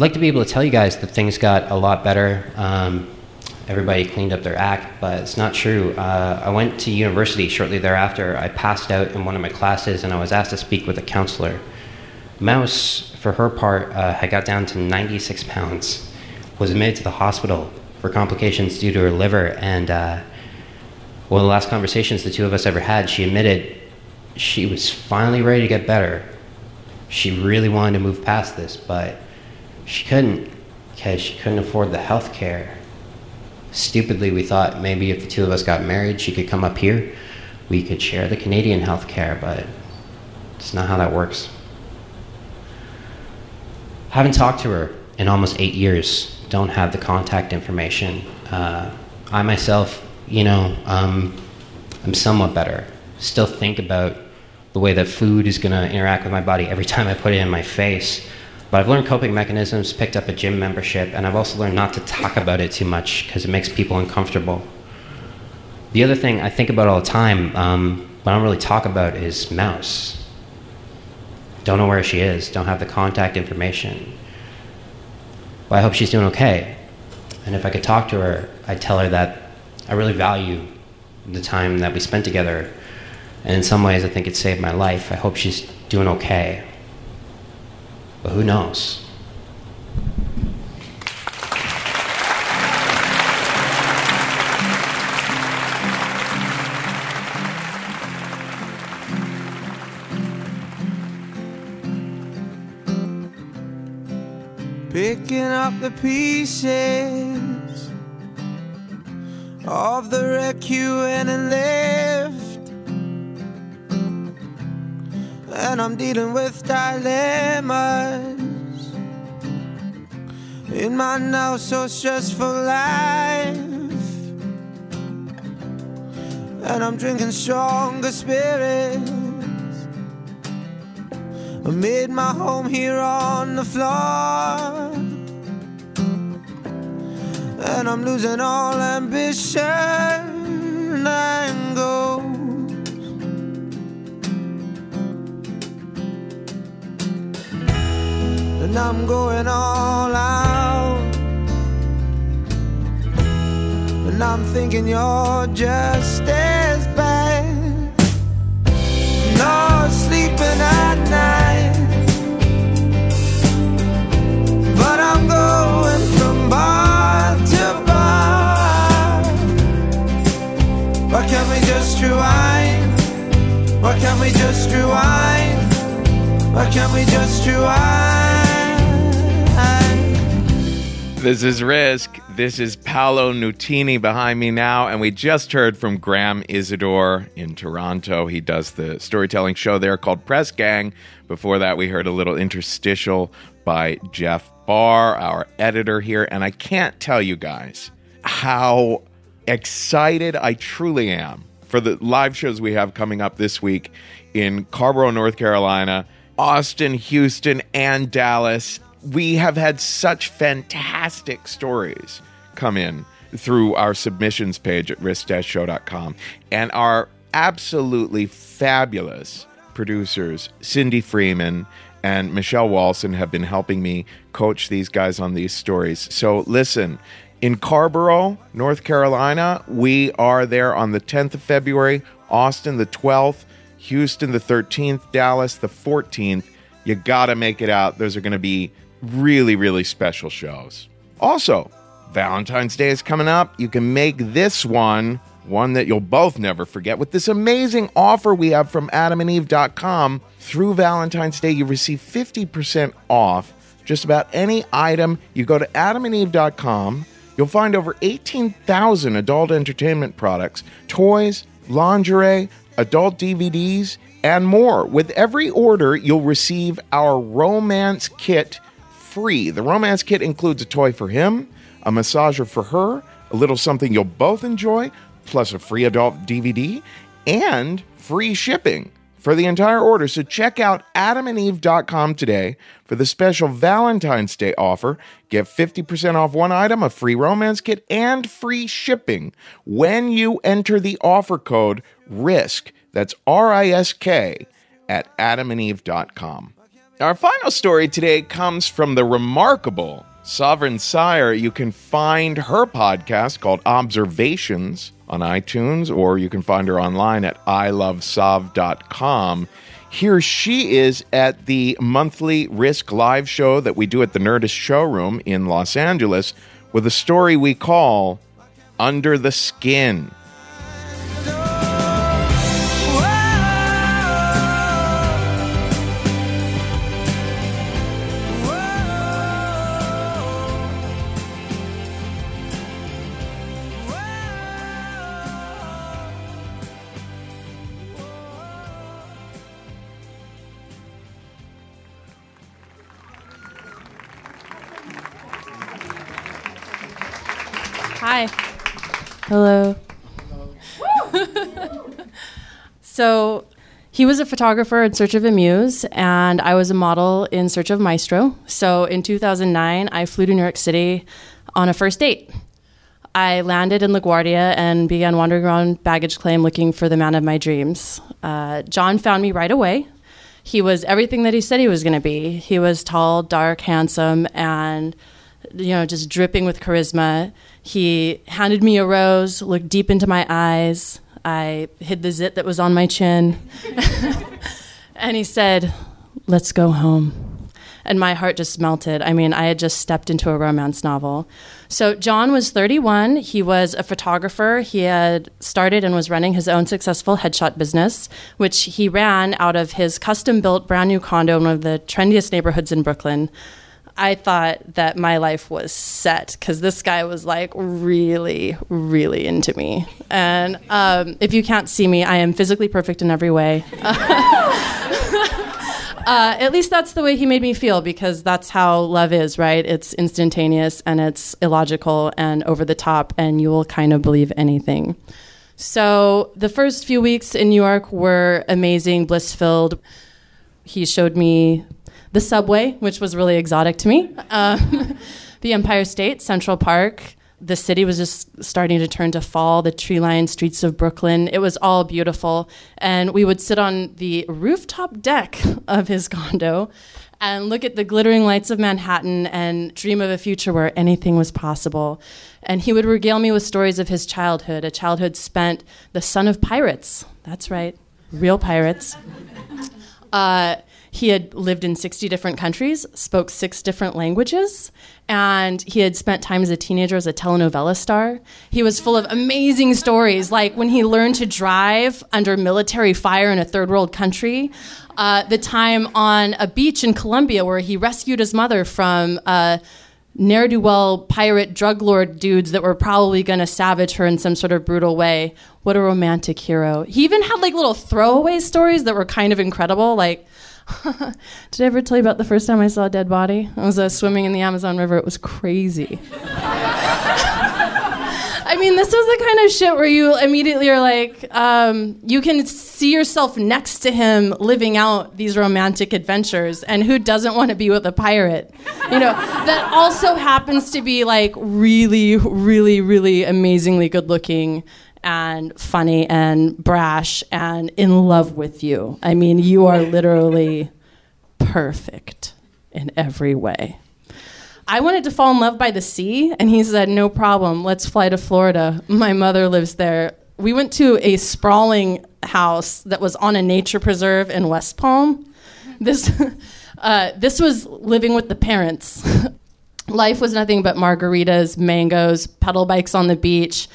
I'd like to be able to tell you guys that things got a lot better. Um, everybody cleaned up their act, but it's not true. Uh, I went to university shortly thereafter. I passed out in one of my classes and I was asked to speak with a counselor. Mouse, for her part, uh, had got down to 96 pounds, was admitted to the hospital for complications due to her liver, and uh, one of the last conversations the two of us ever had, she admitted she was finally ready to get better. She really wanted to move past this, but she couldn't because she couldn't afford the health care. Stupidly, we thought maybe if the two of us got married, she could come up here. We could share the Canadian health care, but it's not how that works. Haven't talked to her in almost eight years. Don't have the contact information. Uh, I myself, you know, um, I'm somewhat better. Still think about the way that food is going to interact with my body every time I put it in my face. But I've learned coping mechanisms, picked up a gym membership, and I've also learned not to talk about it too much because it makes people uncomfortable. The other thing I think about all the time, um, but I don't really talk about, is Mouse. Don't know where she is, don't have the contact information. But I hope she's doing okay. And if I could talk to her, I'd tell her that I really value the time that we spent together. And in some ways, I think it saved my life. I hope she's doing okay. But who knows? Picking up the pieces of the wreck you went and left. And I'm dealing with dilemmas in my now so stressful life. And I'm drinking stronger spirits. I made my home here on the floor. And I'm losing all ambition and goals. And I'm going all out. And I'm thinking you're just as bad. Not sleeping at night. But I'm going from bar to bar. Why can't we just rewind? Why can't we just rewind? Why can't we just rewind? This is Risk. This is Paolo Nutini behind me now, and we just heard from Graham Isador in Toronto. He does the storytelling show there called Press Gang. Before that, we heard a little interstitial by Jeff Barr, our editor here, and I can't tell you guys how excited I truly am for the live shows we have coming up this week in Carrboro, North Carolina, Austin, Houston, and Dallas we have had such fantastic stories come in through our submissions page at risk-show.com and our absolutely fabulous producers Cyndi freeman and michelle walson have been helping me coach these guys on these stories so listen in Carrboro, North Carolina, we are there on the 10th of February, Austin the 12th, Houston the 13th, Dallas the 14th. You got to make it out. Those are going to be really, really special shows. Also, Valentine's Day is coming up. You can make this one one that you'll both never forget with this amazing offer we have from adamandeve.com. Through Valentine's Day, you receive 50% off just about any item. You go to adamandeve.com, you'll find over 18,000 adult entertainment products, toys, lingerie, adult DVDs, and more. With every order, you'll receive our romance kit free. The romance kit includes a toy for him, a massager for her, a little something you'll both enjoy, plus a free adult DVD, and free shipping for the entire order. So check out adamandeve.com today for the special Valentine's Day offer. Get 50% off one item, a free romance kit, and free shipping when you enter the offer code RISK. That's R I S K at adamandeve.com. Our final story today comes from the remarkable Sovereign Syre. You can find her podcast called Observations on iTunes, or you can find her online at ilovesov.com. Here she is at the monthly Risk live show that we do at the Nerdist Showroom in Los Angeles with a story we call Under the Skin. Hello. so, he was a photographer in search of a muse, and I was a model in search of Maestro. So, in 2009, I flew to New York City on a first date. I landed in LaGuardia and began wandering around baggage claim looking for the man of my dreams. Uh, John found me right away. He was everything that he said he was going to be. He was tall, dark, handsome, and you know, just dripping with charisma. He handed me a rose, looked deep into my eyes. I hid the zit that was on my chin. and he said, Let's go home. And my heart just melted. I mean, I had just stepped into a romance novel. So, John was 31. He was a photographer. He had started and was running his own successful headshot business, which he ran out of his custom built brand new condo in one of the trendiest neighborhoods in Brooklyn. I thought that my life was set because this guy was like really, really into me. And um, if you can't see me, I am physically perfect in every way. Uh, at least that's the way he made me feel because that's how love is, right? It's instantaneous and it's illogical and over the top, and you will kind of believe anything. So the first few weeks in New York were amazing, bliss filled. He showed me the subway, which was really exotic to me, um, the Empire State, Central Park. The city was just starting to turn to fall, the tree lined streets of Brooklyn. It was all beautiful. And we would sit on the rooftop deck of his condo and look at the glittering lights of Manhattan and dream of a future where anything was possible. And he would regale me with stories of his childhood, a childhood spent the son of pirates. That's right, real pirates. Uh, he had lived in 60 different countries, spoke six different languages, and he had spent time as a teenager as a telenovela star. He was full of amazing stories, like when he learned to drive under military fire in a third world country, uh, the time on a beach in Colombia where he rescued his mother from. Uh, ne'er do well pirate drug lord dudes that were probably going to savage her in some sort of brutal way. What a romantic hero. He even had like little throwaway stories that were kind of incredible. Like, did I ever tell you about the first time I saw a dead body? I was uh, swimming in the Amazon River. It was crazy. I mean, this was the kind of shit where you immediately are like, um, you can see yourself next to him living out these romantic adventures, and who doesn't want to be with a pirate? You know, that also happens to be like really, really, really amazingly good looking and funny and brash and in love with you. I mean, you are literally perfect in every way. I wanted to fall in love by the sea, and he said, No problem, let's fly to Florida. My mother lives there. We went to a sprawling house that was on a nature preserve in West Palm. This, uh, this was living with the parents. Life was nothing but margaritas, mangoes, pedal bikes on the beach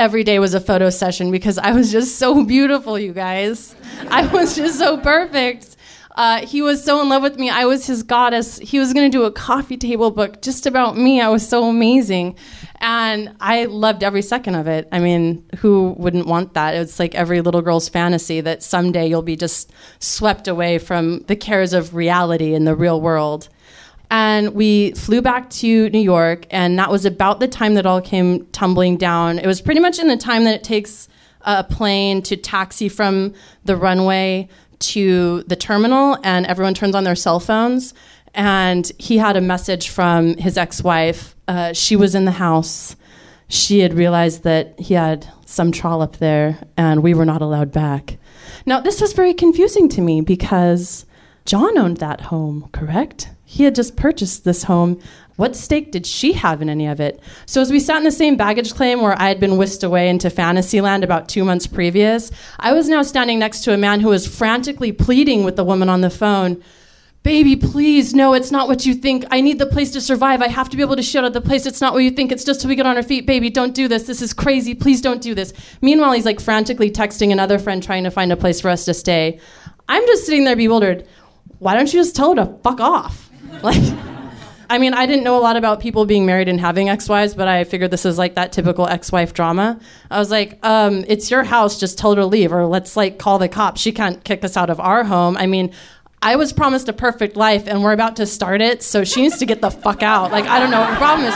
every day was a photo session because I was just so beautiful, you guys. I was just so perfect. Uh, he was so in love with me. I was his goddess. He was going to do a coffee table book just about me. I was so amazing. And I loved every second of it. I mean, who wouldn't want that? It's like every little girl's fantasy that someday you'll be just swept away from the cares of reality in the real world. And we flew back to New York, and that was about the time that all came tumbling down. It was pretty much in the time that it takes a plane to taxi from the runway to the terminal and everyone turns on their cell phones. And he had a message from his ex wife. Uh, she was in the house. She had realized that he had some trollop there and we were not allowed back. Now, this was very confusing to me because John owned that home, correct? He had just purchased this home what stake did she have in any of it? So, as we sat in the same baggage claim where I had been whisked away into Fantasyland about two months previous, I was now standing next to a man who was frantically pleading with the woman on the phone. Baby, please, no, it's not what you think. I need the place to survive. I have to be able to shoot out the place. It's not what you think. It's just till we get on our feet. Baby, don't do this. This is crazy. Please don't do this. Meanwhile, he's like frantically texting another friend trying to find a place for us to stay. I'm just sitting there bewildered. Why don't you just tell her to fuck off? Like, I mean, I didn't know a lot about people being married and having ex-wives, but I figured this is like that typical ex-wife drama. I was like, um, "It's your house. Just tell her to leave, or let's like call the cops. She can't kick us out of our home." I mean, I was promised a perfect life, and we're about to start it, so she needs to get the fuck out. Like, I don't know what the problem is.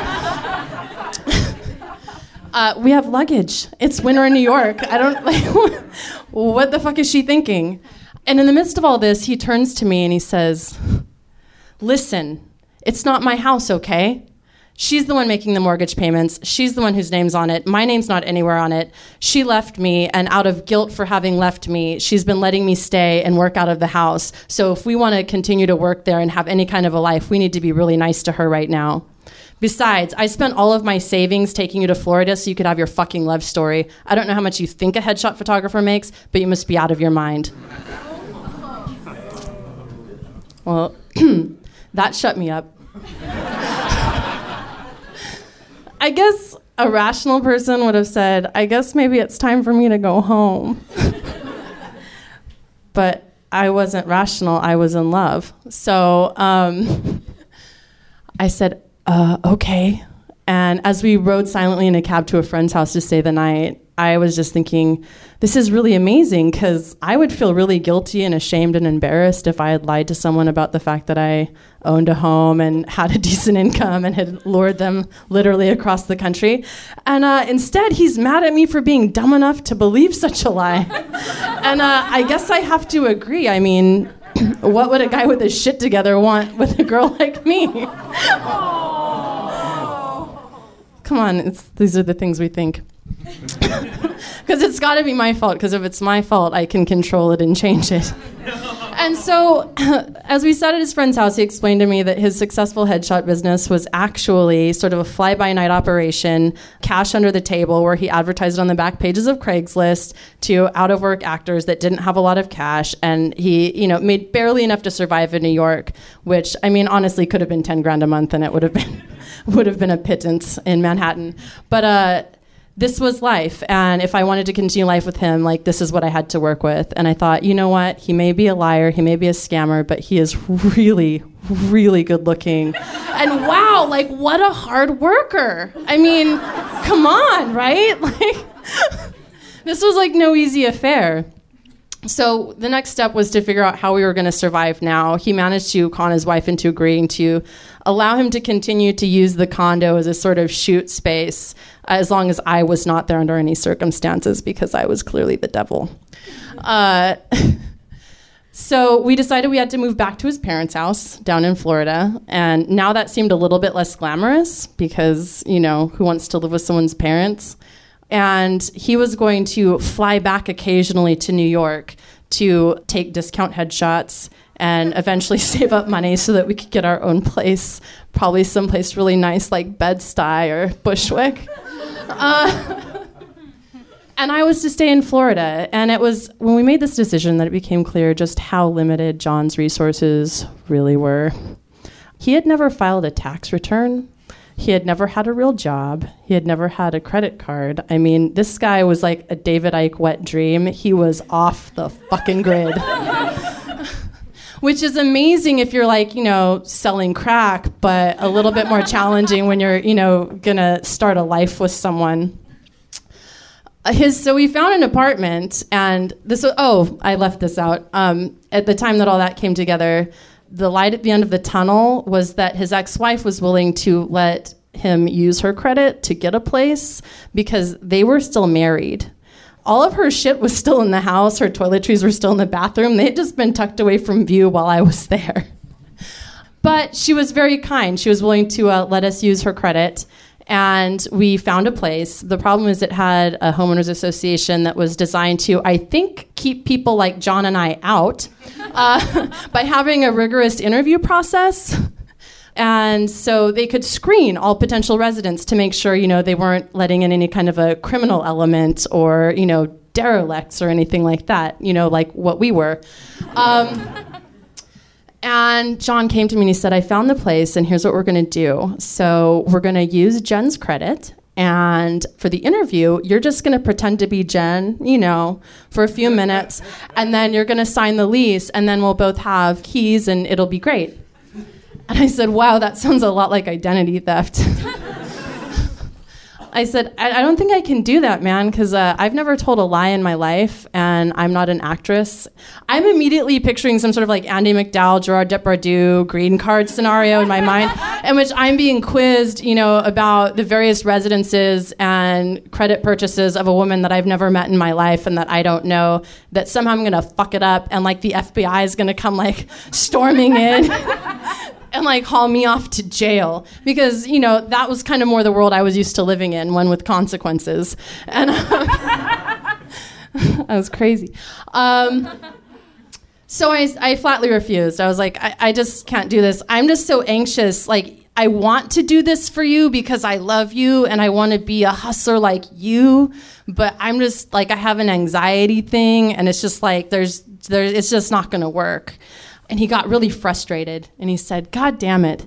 uh, we have luggage. It's winter in New York. I don't like. what the fuck is she thinking? And in the midst of all this, he turns to me and he says, "Listen." It's not my house, okay? She's the one making the mortgage payments. She's the one whose name's on it. My name's not anywhere on it. She left me, and out of guilt for having left me, she's been letting me stay and work out of the house. So if we want to continue to work there and have any kind of a life, we need to be really nice to her right now. Besides, I spent all of my savings taking you to Florida so you could have your fucking love story. I don't know how much you think a headshot photographer makes, but you must be out of your mind. Well, that shut me up. I guess a rational person would have said, I guess maybe it's time for me to go home. but I wasn't rational, I was in love. So um, I said, uh, okay. And as we rode silently in a cab to a friend's house to stay the night, I was just thinking, this is really amazing because I would feel really guilty and ashamed and embarrassed if I had lied to someone about the fact that I owned a home and had a decent income and had lured them literally across the country. And uh, instead, he's mad at me for being dumb enough to believe such a lie. and uh, I guess I have to agree. I mean, what would a guy with his shit together want with a girl like me? Come on, these are the things we think. Because it's got to be my fault, because if it's my fault, I can control it and change it. and so, as we sat at his friend's house, he explained to me that his successful headshot business was actually sort of a fly by night operation, cash under the table, where he advertised on the back pages of Craigslist to out of work actors that didn't have a lot of cash. And he, you know, made barely enough to survive in New York, which, I mean, honestly, could have been 10 grand a month and it would have been. would have been a pittance in Manhattan. But uh, this was life. And if I wanted to continue life with him, like this is what I had to work with. And I thought, you know what? He may be a liar, he may be a scammer, but he is really, really good looking. and wow, like what a hard worker. I mean, come on, right? Like this was like no easy affair. So the next step was to figure out how we were going to survive now. He managed to con his wife into agreeing to allow him to continue to use the condo as a sort of shoot space as long as I was not there under any circumstances because I was clearly the devil. Uh, so we decided we had to move back to his parents' house down in Florida. And now that seemed a little bit less glamorous because, you know, who wants to live with someone's parents? And he was going to fly back occasionally to New York to take discount headshots and eventually save up money so that we could get our own place, probably someplace really nice like Bed-Stuy or Bushwick. Uh, and I was to stay in Florida. And it was when we made this decision that it became clear just how limited John's resources really were. He had never filed a tax return. He had never had a real job. He had never had a credit card. I mean, this guy was like a David Icke wet dream. He was off the fucking grid. Which is amazing if you're like, you know, selling crack, but a little bit more challenging when you're, you know, gonna start a life with someone. Uh, His so we found an apartment, and this was, oh, I left this out. Um, at the time that all that came together, the light at the end of the tunnel was that his ex-wife was willing to let him use her credit to get a place because they were still married. All of her shit was still in the house. Her toiletries were still in the bathroom. They had just been tucked away from view while I was there. But she was very kind. She was willing to uh, let us use her credit. And we found a place. The problem is, it had a homeowners association that was designed to, I think, keep people like John and I out uh, by having a rigorous interview process. And so they could screen all potential residents to make sure, you know, they weren't letting in any kind of a criminal element or, you know, derelicts or anything like that, you know, like what we were. Um, and John came to me and he said, I found the place, and here's what we're going to do. So we're going to use Jen's credit. And for the interview, you're just going to pretend to be Jen, you know, for a few minutes. And then you're going to sign the lease, and then we'll both have keys, and it'll be great. And I said, Wow, that sounds a lot like identity theft. I said, I, I don't think I can do that, man, because uh, I've never told a lie in my life, and I'm not an actress. I'm immediately picturing some sort of like Andie MacDowell, Gerard Depardieu green card scenario in my mind, in which I'm being quizzed, you know, about the various residences and credit purchases of a woman that I've never met in my life and that I don't know. That somehow I'm gonna fuck it up, and like the FBI is gonna come like storming in. and like haul me off to jail because you know that was kind of more the world I was used to living in, one with consequences, and um, that was crazy. Um, so I, I flatly refused. I was like, I, I just can't do this. I'm just so anxious. Like I want to do this for you because I love you and I want to be a hustler like you, but I'm just like I have an anxiety thing, and it's just like there's there's it's just not going to work. And he got really frustrated and he said, God damn it.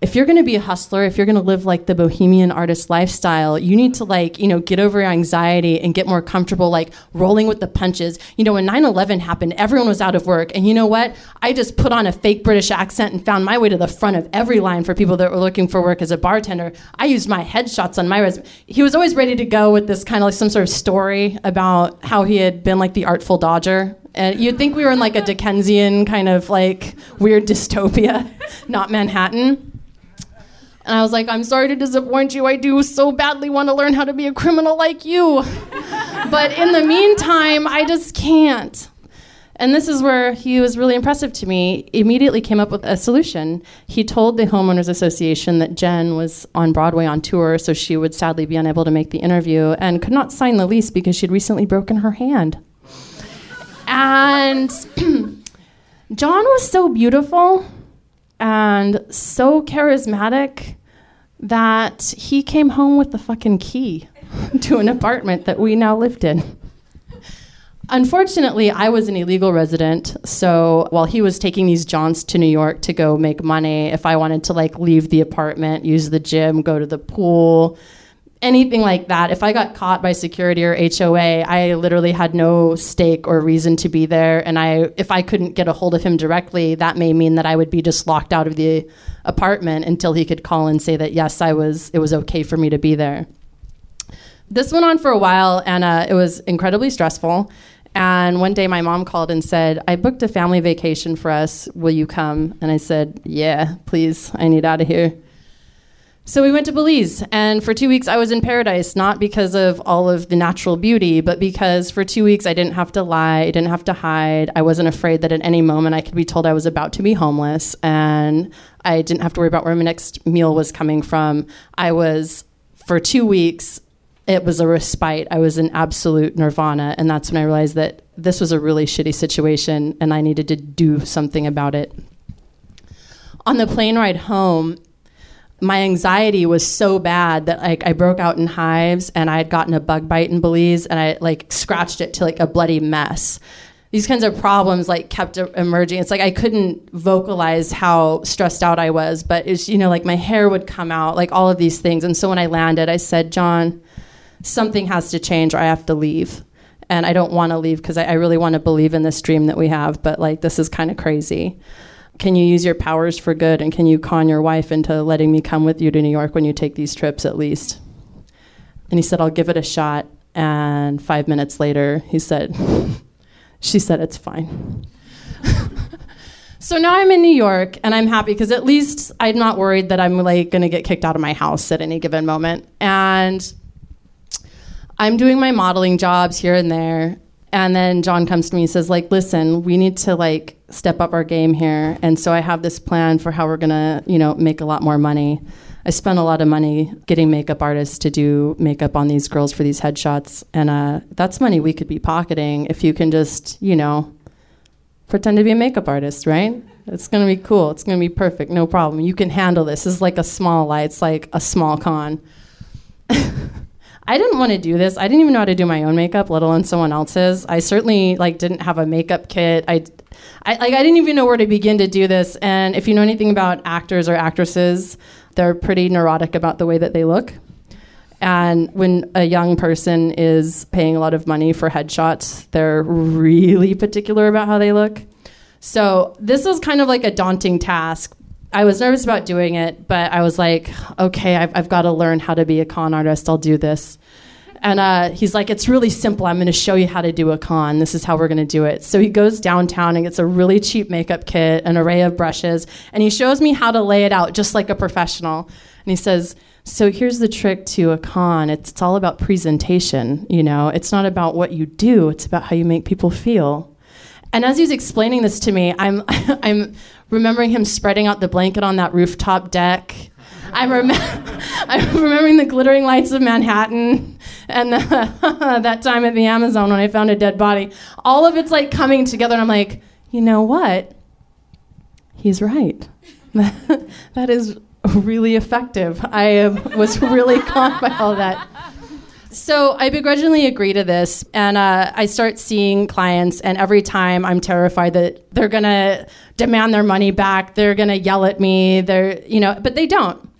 If you're going to be a hustler, if you're going to live like the bohemian artist lifestyle, you need to like, you know, get over your anxiety and get more comfortable like rolling with the punches. You know, when 9/11 happened, everyone was out of work, and you know what? I just put on a fake British accent and found my way to the front of every line for people that were looking for work as a bartender. I used my headshots on my resume. He was always ready to go with this kind of like some sort of story about how he had been like the artful dodger and you'd think we were in like a Dickensian kind of like weird dystopia, not Manhattan. And I was like, I'm sorry to disappoint you. I do so badly want to learn how to be a criminal like you. but in the meantime, I just can't. And this is where he was really impressive to me. Immediately came up with a solution. He told the homeowners association that Jen was on Broadway on tour, so she would sadly be unable to make the interview and could not sign the lease because she'd recently broken her hand. And John was so beautiful and so charismatic that he came home with the fucking key to an apartment that we now lived in. Unfortunately, I was an illegal resident, so while he was taking these jaunts to New York to go make money, if I wanted to like leave the apartment, use the gym, go to the pool, anything like that. If I got caught by security or HOA, I literally had no stake or reason to be there. And I, if I couldn't get a hold of him directly, that may mean that I would be just locked out of the apartment until he could call and say that yes, I was. It was okay for me to be there. This went on for a while, and uh, it was incredibly stressful. And one day my mom called and said, I booked a family vacation for us. Will you come? And I said, Yeah, please. I need out of here. So we went to Belize, and for two weeks I was in paradise, not because of all of the natural beauty, but because for two weeks I didn't have to lie, I didn't have to hide. I wasn't afraid that at any moment I could be told I was about to be homeless, and I didn't have to worry about where my next meal was coming from. I was, for two weeks, it was a respite. I was in absolute nirvana, and that's when I realized that this was a really shitty situation, and I needed to do something about it. On the plane ride home, my anxiety was so bad that like I broke out in hives and I had gotten a bug bite in Belize and I like scratched it to like a bloody mess. these kinds of problems like kept emerging. It's like I couldn't vocalize how stressed out I was, but it's you know like my hair would come out, like all of these things. And so when I landed, I said, John, something has to change, or I have to leave. And I don't want to leave because I, I really want to believe in this dream that we have, but like this is kind of crazy. Can you use your powers for good, and can you con your wife into letting me come with you to New York when you take these trips at least? And he said, I'll give it a shot. And five minutes later, he said, She said, It's fine. so now I'm in New York and I'm happy because at least I'm not worried that I'm like going to get kicked out of my house at any given moment. And I'm doing my modeling jobs here and there. And then John comes to me and says, like, listen, we need to like step up our game here. And so I have this plan for how we're gonna, you know, make a lot more money. I spent a lot of money getting makeup artists to do makeup on these girls for these headshots. And uh, that's money we could be pocketing if you can just, you know, pretend to be a makeup artist, right? It's gonna be cool. It's gonna be perfect. No problem. You can handle this. This is like a small lie. It's like a small con. I didn't want to do this. I didn't even know how to do my own makeup, let alone someone else's. I certainly like didn't have a makeup kit. I, I like I didn't even know where to begin to do this. And if you know anything about actors or actresses, they're pretty neurotic about the way that they look. And when a young person is paying a lot of money for headshots, they're really particular about how they look. So this was kind of like a daunting task. I was nervous about doing it, but I was like, okay, I've, I've got to learn how to be a con artist. I'll do this. And uh, he's like, it's really simple. I'm going to show you how to do a con. This is how we're going to do it. So he goes downtown and gets a really cheap makeup kit, an array of brushes, and he shows me how to lay it out just like a professional. And he says, so here's the trick to a con it's, it's all about presentation. You know, it's not about what you do, it's about how you make people feel. And as he's explaining this to me, I'm, I'm remembering him spreading out the blanket on that rooftop deck. I'm, rem- I'm remembering the glittering lights of Manhattan and the that time at the Amazon when I found a dead body. All of it's like coming together, and I'm like, you know what? He's right. that is really effective. I um, was really caught by all that. So I begrudgingly agree to this, and uh, I start seeing clients, and every time I'm terrified that they're gonna demand their money back, they're gonna yell at me, they're you know, but they don't.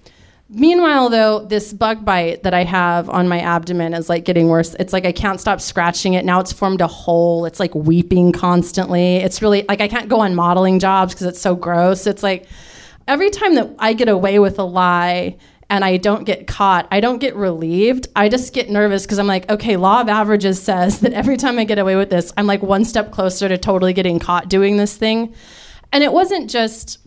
Meanwhile, though, this bug bite that I have on my abdomen is like getting worse. It's like I can't stop scratching it. Now it's formed a hole. It's like weeping constantly. It's really like I can't go on modeling jobs because it's so gross. It's like every time that I get away with a lie and I don't get caught, I don't get relieved. I just get nervous because I'm like, okay, law of averages says that every time I get away with this, I'm like one step closer to totally getting caught doing this thing. And it wasn't just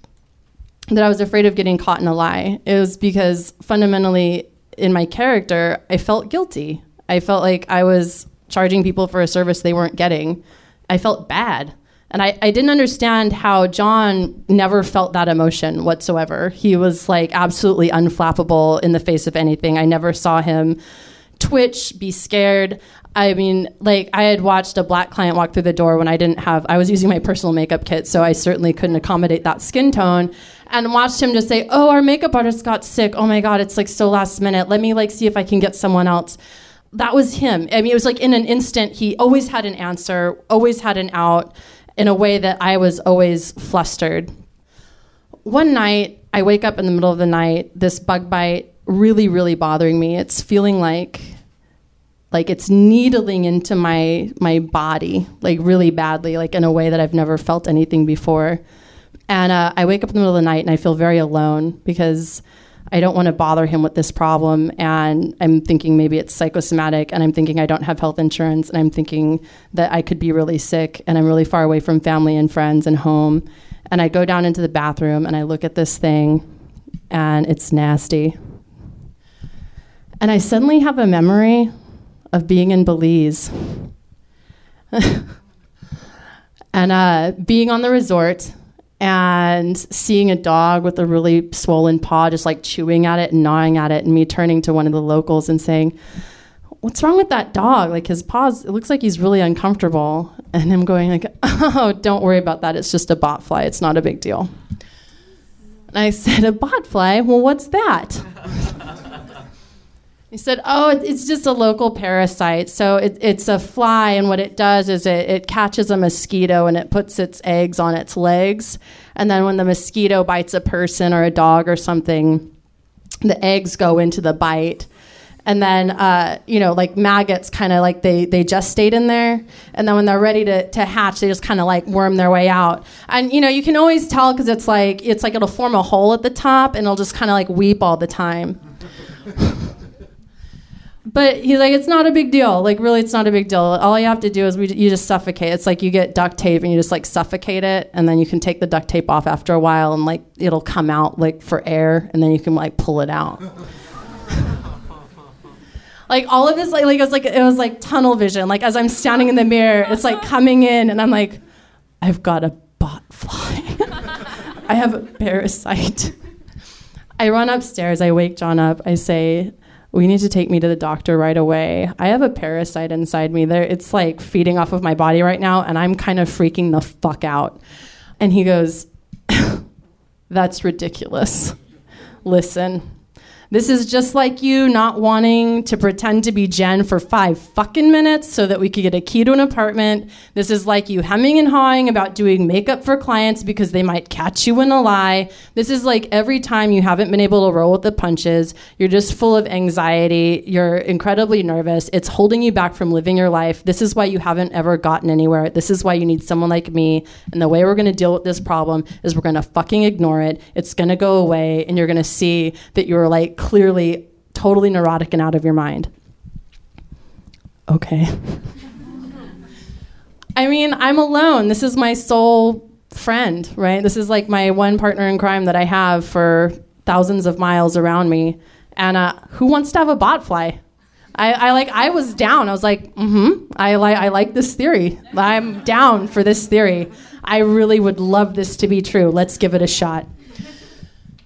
that I was afraid of getting caught in a lie. It was because fundamentally in my character, I felt guilty. I felt like I was charging people for a service they weren't getting. I felt bad. And I, I didn't understand how John never felt that emotion whatsoever. He was like absolutely unflappable in the face of anything. I never saw him twitch, be scared. I mean, like I had watched a black client walk through the door when I didn't have, I was using my personal makeup kit, so I certainly couldn't accommodate that skin tone. And watched him just say, "Oh, our makeup artist got sick. Oh my God, it's like so last minute. Let me like see if I can get someone else." That was him. I mean, it was like in an instant. He always had an answer, always had an out, in a way that I was always flustered. One night, I wake up in the middle of the night. This bug bite really, really bothering me. It's feeling like like it's needling into my my body like really badly like in a way that i've never felt anything before and uh, i wake up in the middle of the night and i feel very alone because i don't want to bother him with this problem and i'm thinking maybe it's psychosomatic and i'm thinking i don't have health insurance and i'm thinking that i could be really sick and i'm really far away from family and friends and home. And i go down into the bathroom and i look at this thing and it's nasty. And i suddenly have a memory of being in Belize. And uh, being on the resort and seeing a dog with a really swollen paw just like chewing at it and gnawing at it, and me turning to one of the locals and saying, What's wrong with that dog? Like his paws, it looks like he's really uncomfortable. And him going like, Oh, don't worry about that. It's just a bot fly. It's not a big deal. And I said, A bot fly? Well, what's that? He said, "Oh, it's just a local parasite. So it, it's a fly, and what it does is it, it catches a mosquito and it puts its eggs on its legs, and then when the mosquito bites a person or a dog or something, the eggs go into the bite." And then, uh, you know, like maggots kind of like they, they gestate in there. And then when they're ready to, to hatch, they just kind of like worm their way out. And, you know, you can always tell because it's like, it's like it'll form a hole at the top and it'll just kind of like weep all the time. But he's like, it's not a big deal. Like, really, it's not a big deal. All you have to do is we, you just suffocate. It's like you get duct tape and you just like suffocate it, and then you can take the duct tape off after a while, and like it'll come out like for air, and then you can like pull it out. like all of this, like, like it was like it was like tunnel vision. Like as I'm standing in the mirror, it's like coming in, and I'm like, I've got a bot fly. I have a parasite. I run upstairs. I wake John up. I say, "We need to take me to the doctor right away. I have a parasite inside me. There, it's like feeding off of my body right now, and I'm kind of freaking the fuck out." And he goes, "That's ridiculous. Listen." This is just like you not wanting to pretend to be Jen for five fucking minutes so that we could get a key to an apartment. This is like you hemming and hawing about doing makeup for clients because they might catch you in a lie. This is like every time you haven't been able to roll with the punches. You're just full of anxiety. You're incredibly nervous. It's holding you back from living your life. This is why you haven't ever gotten anywhere. This is why you need someone like me. And the way we're going to deal with this problem is we're going to fucking ignore it. It's going to go away, and you're going to see that you're like clearly totally neurotic and out of your mind. Okay. I mean, I'm alone. This is my sole friend, right? This is like my one partner in crime that I have for thousands of miles around me. And uh, who wants to have a bot fly? I, I like. I was down. I was like, mm-hmm. I like. I like this theory. I'm down for this theory. I really would love this to be true. Let's give it a shot.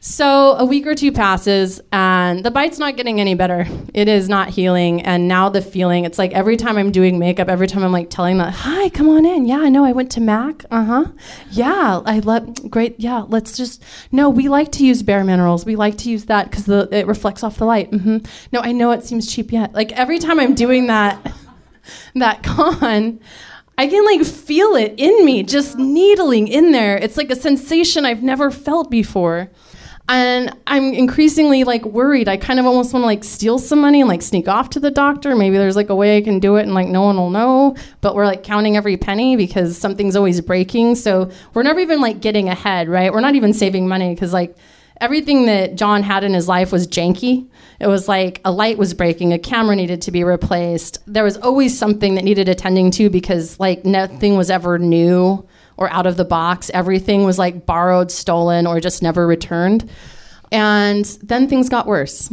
So a week or two passes, and the bite's not getting any better. It is not healing, and now the feeling. It's like every time I'm doing makeup, every time I'm like telling them, "Hi, come on in." Yeah, I know. I went to Mac. Uh huh. Yeah, I love. Great. Yeah, let's just. No, we like to use bare minerals. We like to use that because it reflects off the light. hmm No, I know it seems cheap yet. Like every time I'm doing that, that con. I can like feel it in me, just needling in there. It's like a sensation I've never felt before and I'm increasingly like worried. I kind of almost want to like steal some money and like sneak off to the doctor. Maybe there's like a way I can do it and like no one will know. But we're like counting every penny because something's always breaking. So we're never even like getting ahead, right? We're not even saving money because like everything that John had in his life was janky. It was like a light was breaking, a camera needed to be replaced. There was always something that needed attending to because like nothing was ever new or out of the box. Everything was like borrowed, stolen, or just never returned. And then things got worse.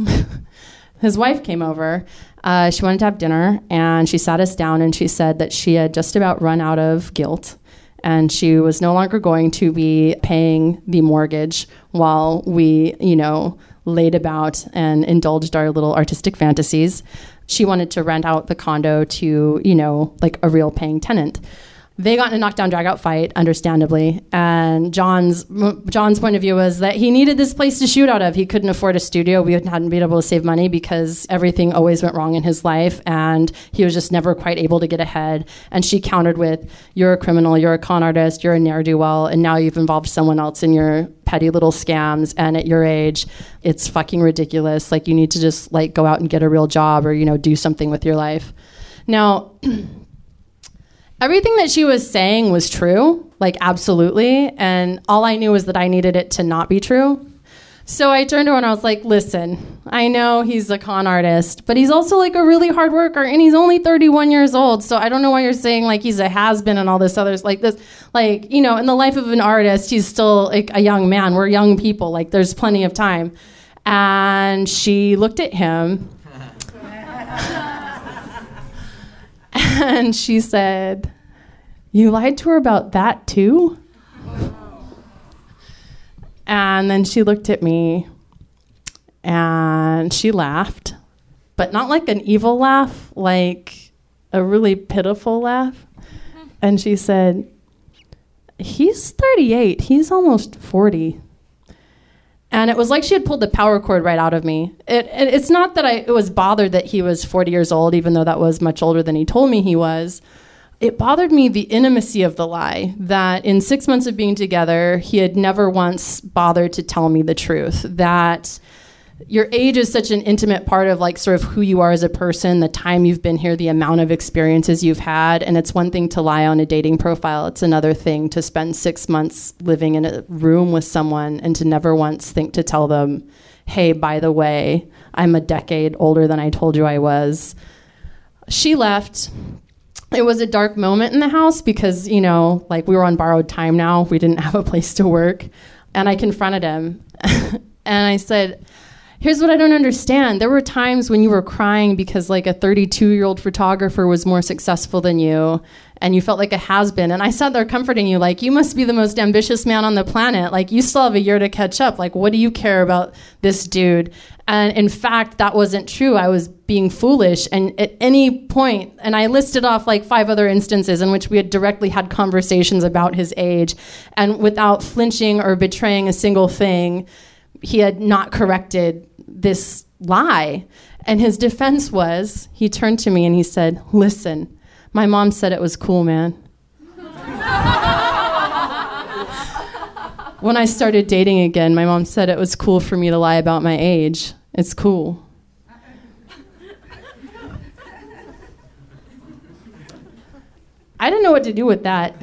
His wife came over. Uh, she wanted to have dinner, and she sat us down and she said that she had just about run out of guilt and she was no longer going to be paying the mortgage while we, you know, laid about and indulged our little artistic fantasies. She wanted to rent out the condo to, you know, like a real paying tenant they got in a knockdown drag out fight understandably. And john's john's point of view was that he needed this place to shoot out of. He couldn't afford a studio. We hadn't been able to save money because everything always went wrong in his life and he was just never quite able to get ahead. And she countered with you're a criminal you're a con artist you're a ne'er-do-well and now you've involved someone else in your petty little scams and at your age it's fucking ridiculous. Like you need to just like go out and get a real job or you know do something with your life. Now everything that she was saying was true, like absolutely. And all I knew was that I needed it to not be true. So I turned to her and I was like, listen, I know he's a con artist, but he's also like a really hard worker and he's only 31 years old. So I don't know why you're saying like he's a has been and all this others like this. Like, you know, in the life of an artist, he's still like a young man. We're young people. Like there's plenty of time. And she looked at him and she said, You lied to her about that too? And then she looked at me and she laughed, but not like an evil laugh, like a really pitiful laugh. And she said, He's 38, he's almost 40. And it was like she had pulled the power cord right out of me. It, it, it's not that I it was bothered that he was 40 years old, even though that was much older than he told me he was. It bothered me the intimacy of the lie that in six months of being together, he had never once bothered to tell me the truth. That your age is such an intimate part of like sort of who you are as a person, the time you've been here, the amount of experiences you've had. And it's one thing to lie on a dating profile, it's another thing to spend six months living in a room with someone and to never once think to tell them, hey, by the way, I'm a decade older than I told you I was. She left. It was a dark moment in the house because, you know, like we were on borrowed time now. We didn't have a place to work. And I confronted him. and I said, Here's what I don't understand. There were times when you were crying because like a 32 year old photographer was more successful than you and you felt like a has been. And I sat there comforting you, like, you must be the most ambitious man on the planet. Like, you still have a year to catch up. Like, what do you care about this dude? And in fact, that wasn't true. I was being foolish. And at any point, and I listed off like five other instances in which we had directly had conversations about his age. And without flinching or betraying a single thing, he had not corrected this lie. And his defense was he turned to me and he said, Listen, my mom said it was cool, man. when I started dating again, my mom said it was cool for me to lie about my age. It's cool. I didn't know what to do with that.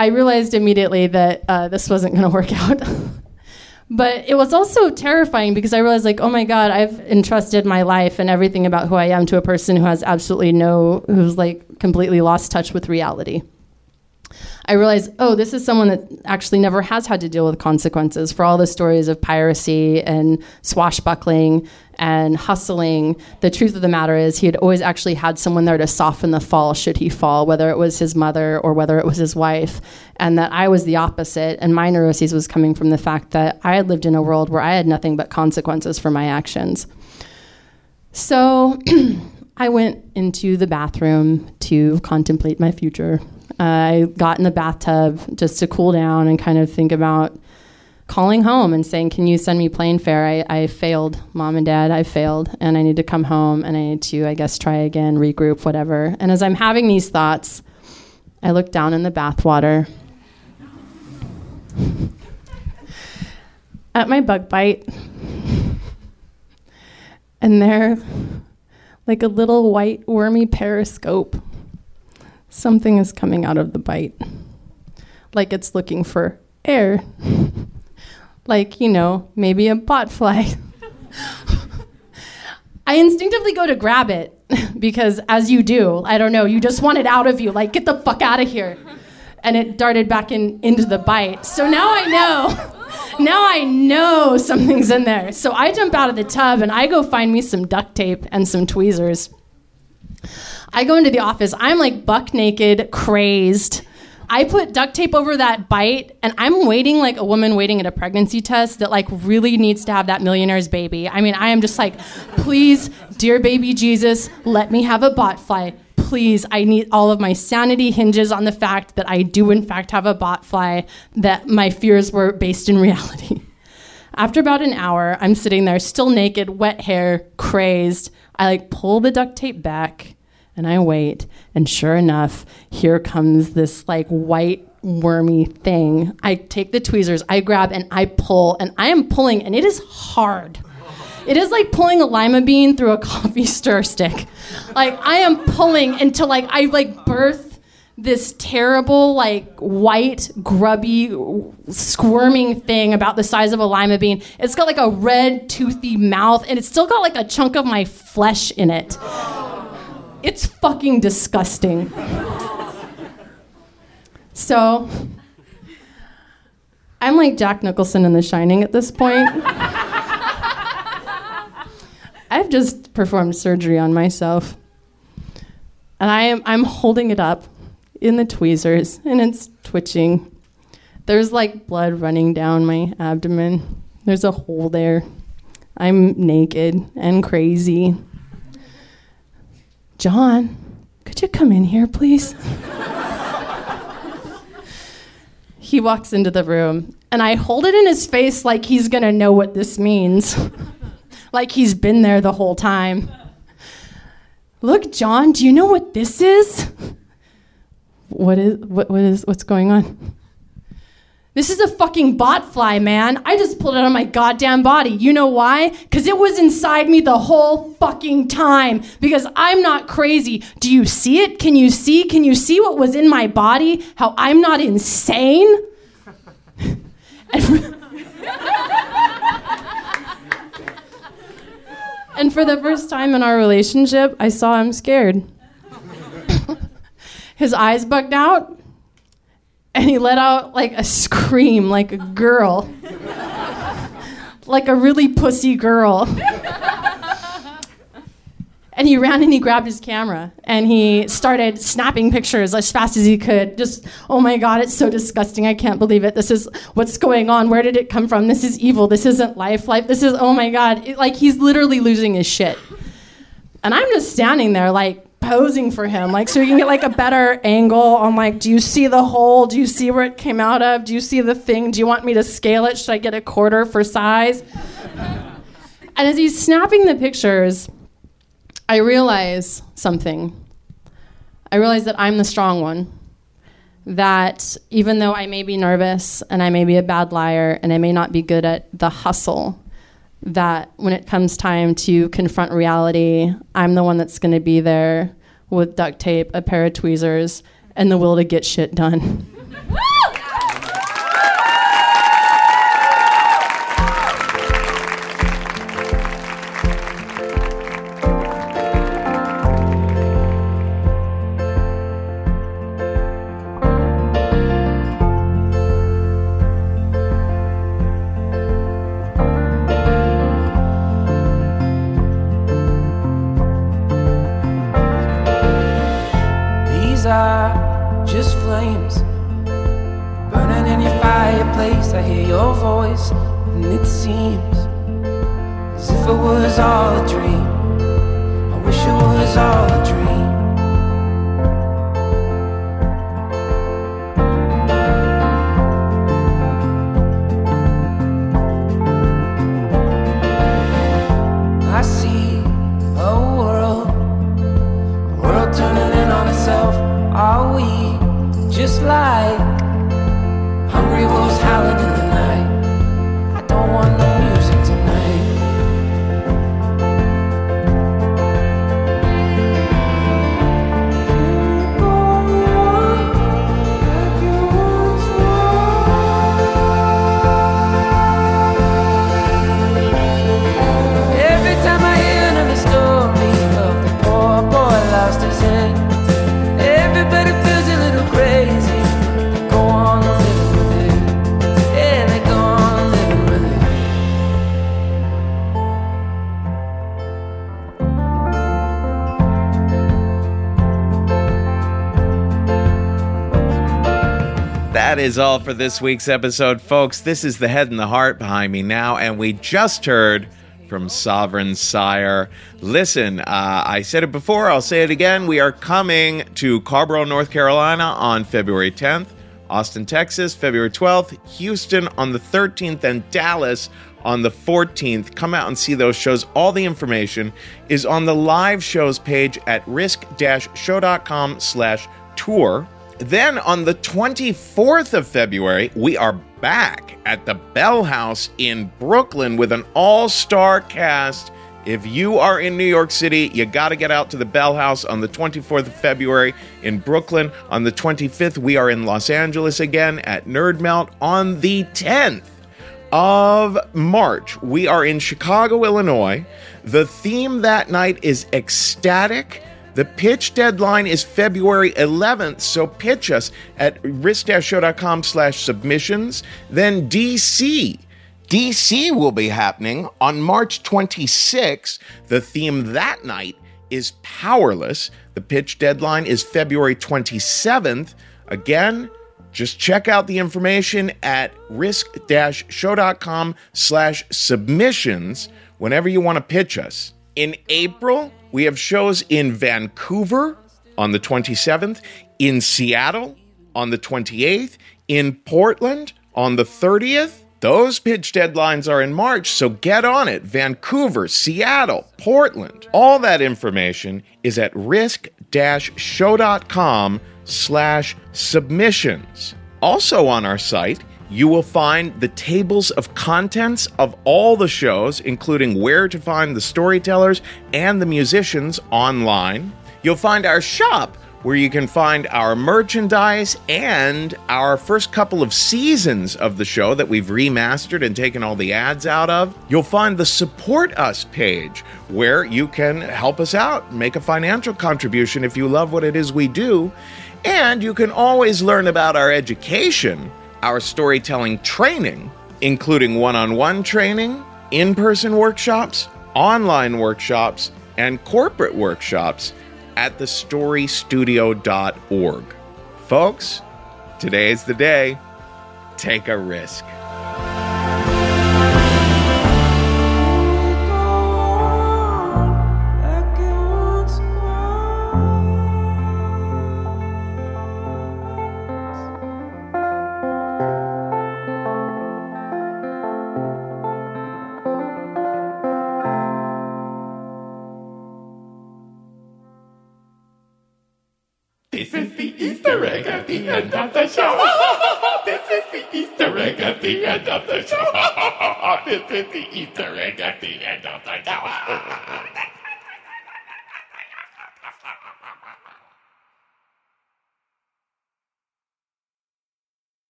I realized immediately that uh, this wasn't going to work out. but it was also terrifying because I realized, like, oh my God, I've entrusted my life and everything about who I am to a person who has absolutely no, who's like completely lost touch with reality. I realized, oh, this is someone that actually never has had to deal with consequences for all the stories of piracy and swashbuckling and hustling. The truth of the matter is, he had always actually had someone there to soften the fall should he fall, whether it was his mother or whether it was his wife. And that I was the opposite. And my neuroses was coming from the fact that I had lived in a world where I had nothing but consequences for my actions. So I went into the bathroom to contemplate my future. I got in the bathtub just to cool down and kind of think about calling home and saying, Can you send me plane fare? I, I failed, mom and dad, I failed, and I need to come home and I need to, I guess, try again, regroup, whatever. And as I'm having these thoughts, I look down in the bathwater. At my bug bite, and there, like a little white wormy periscope, something is coming out of the bite. Like it's looking for air. like, you know, maybe a botfly. I instinctively go to grab it because, as you do, I don't know, you just want it out of you. Like, get the fuck out of here. And it darted back in, into the bite. So now I know. Now I know something's in there. So I jump out of the tub and I go find me some duct tape and some tweezers. I go into the office. I'm like buck naked, crazed. I put duct tape over that bite, and I'm waiting like a woman waiting at a pregnancy test that like really needs to have that millionaire's baby. I mean, I am just like, please, dear baby Jesus, let me have a botfly. Please, I need all of my sanity hinges on the fact that I do in fact have a botfly, that my fears were based in reality. After about an hour, I'm sitting there still naked, wet hair, crazed. I like pull the duct tape back and I wait, and sure enough, here comes this like white wormy thing. I take the tweezers, I grab and I pull, and I am pulling, and it is hard. It is like pulling a lima bean through a coffee stir stick. Like I am pulling until like I like birth this terrible like white grubby squirming thing about the size of a lima bean. It's got like a red toothy mouth and it's still got like a chunk of my flesh in it. It's fucking disgusting. so, I'm like Jack Nicholson in The Shining at this point. I've just performed surgery on myself. And I am I'm holding it up in the tweezers and it's twitching. There's like blood running down my abdomen. There's a hole there. I'm naked and crazy. John, could you come in here, please? he walks into the room And I hold it in his face like he's gonna know what this means. like he's been there the whole time. Look, John, do you know what this is? What is what, what is what's going on? This is a fucking bot fly, man. I just pulled it on my goddamn body. You know why? Because it was inside me the whole fucking time. Because I'm not crazy. Do you see it? Can you see? Can you see what was in my body? How I'm not insane? and, for, and for the first time in our relationship, I saw him scared. His eyes bugged out and he let out like a scream like a girl. Like a really pussy girl. And he ran and he grabbed his camera and he started snapping pictures as fast as he could. Just oh my god it's so disgusting. I can't believe it. This is what's going on. Where did it come from? This is evil. This isn't life. Life this is oh my god. It, like he's literally losing his shit. And i'm just standing there like posing for him, like so you can get like a better angle on like, do you see the hole? Do you see where it came out of? Do you see the thing? Do you want me to scale it? Should I get a quarter for size? and as he's snapping the pictures, I realize something. I realize that I'm the strong one. That even though I may be nervous and I may be a bad liar and I may not be good at the hustle, that when it comes time to confront reality, I'm the one that's going to be there with duct tape, a pair of tweezers, and the will to get shit done. is all for this week's episode, folks. This is the head and the heart behind me now, and we just heard from Sovereign Syre. Listen, uh, I said it before, I'll say it again. We are coming to Carrboro, North Carolina on February 10th, Austin, Texas, February 12th, Houston on the 13th, and Dallas on the 14th. Come out and see those shows. All the information is on the live shows page at risk-show.com slash tour. Then on the 24th of February, we are back at the Bell House in Brooklyn with an all star cast. If you are in New York City, you got to get out to the Bell House on the 24th of February in Brooklyn. On the 25th, we are in Los Angeles again at Nerd. On the 10th, of March, we are in Chicago, Illinois. The theme that night is ecstatic. The pitch deadline is February 11th, so pitch us at risk-show.com slash submissions. Then DC. DC will be happening on March 26th. The theme that night is powerless. The pitch deadline is February 27th. Again, just check out the information at risk-show.com slash submissions whenever you want to pitch us. In April, we have shows in Vancouver on the 27th, in Seattle on the 28th, in Portland on the 30th. Those pitch deadlines are in March, so get on it. Vancouver, Seattle, Portland. All that information is at risk-show.com slash submissions. Also on our site, you will find the tables of contents of all the shows, including where to find the storytellers and the musicians online. You'll find our shop, where you can find our merchandise and our first couple of seasons of the show that we've remastered and taken all the ads out of. You'll find the Support Us page, where you can help us out, make a financial contribution if you love what it is we do. And you can always learn about our education, our storytelling training, including one on one training, in person workshops, online workshops, and corporate workshops at thestorystudio.org. Folks, today is the day. Take a risk. The end of the show. this is the Easter egg at the end of the show. this is the Easter egg at the end of the show.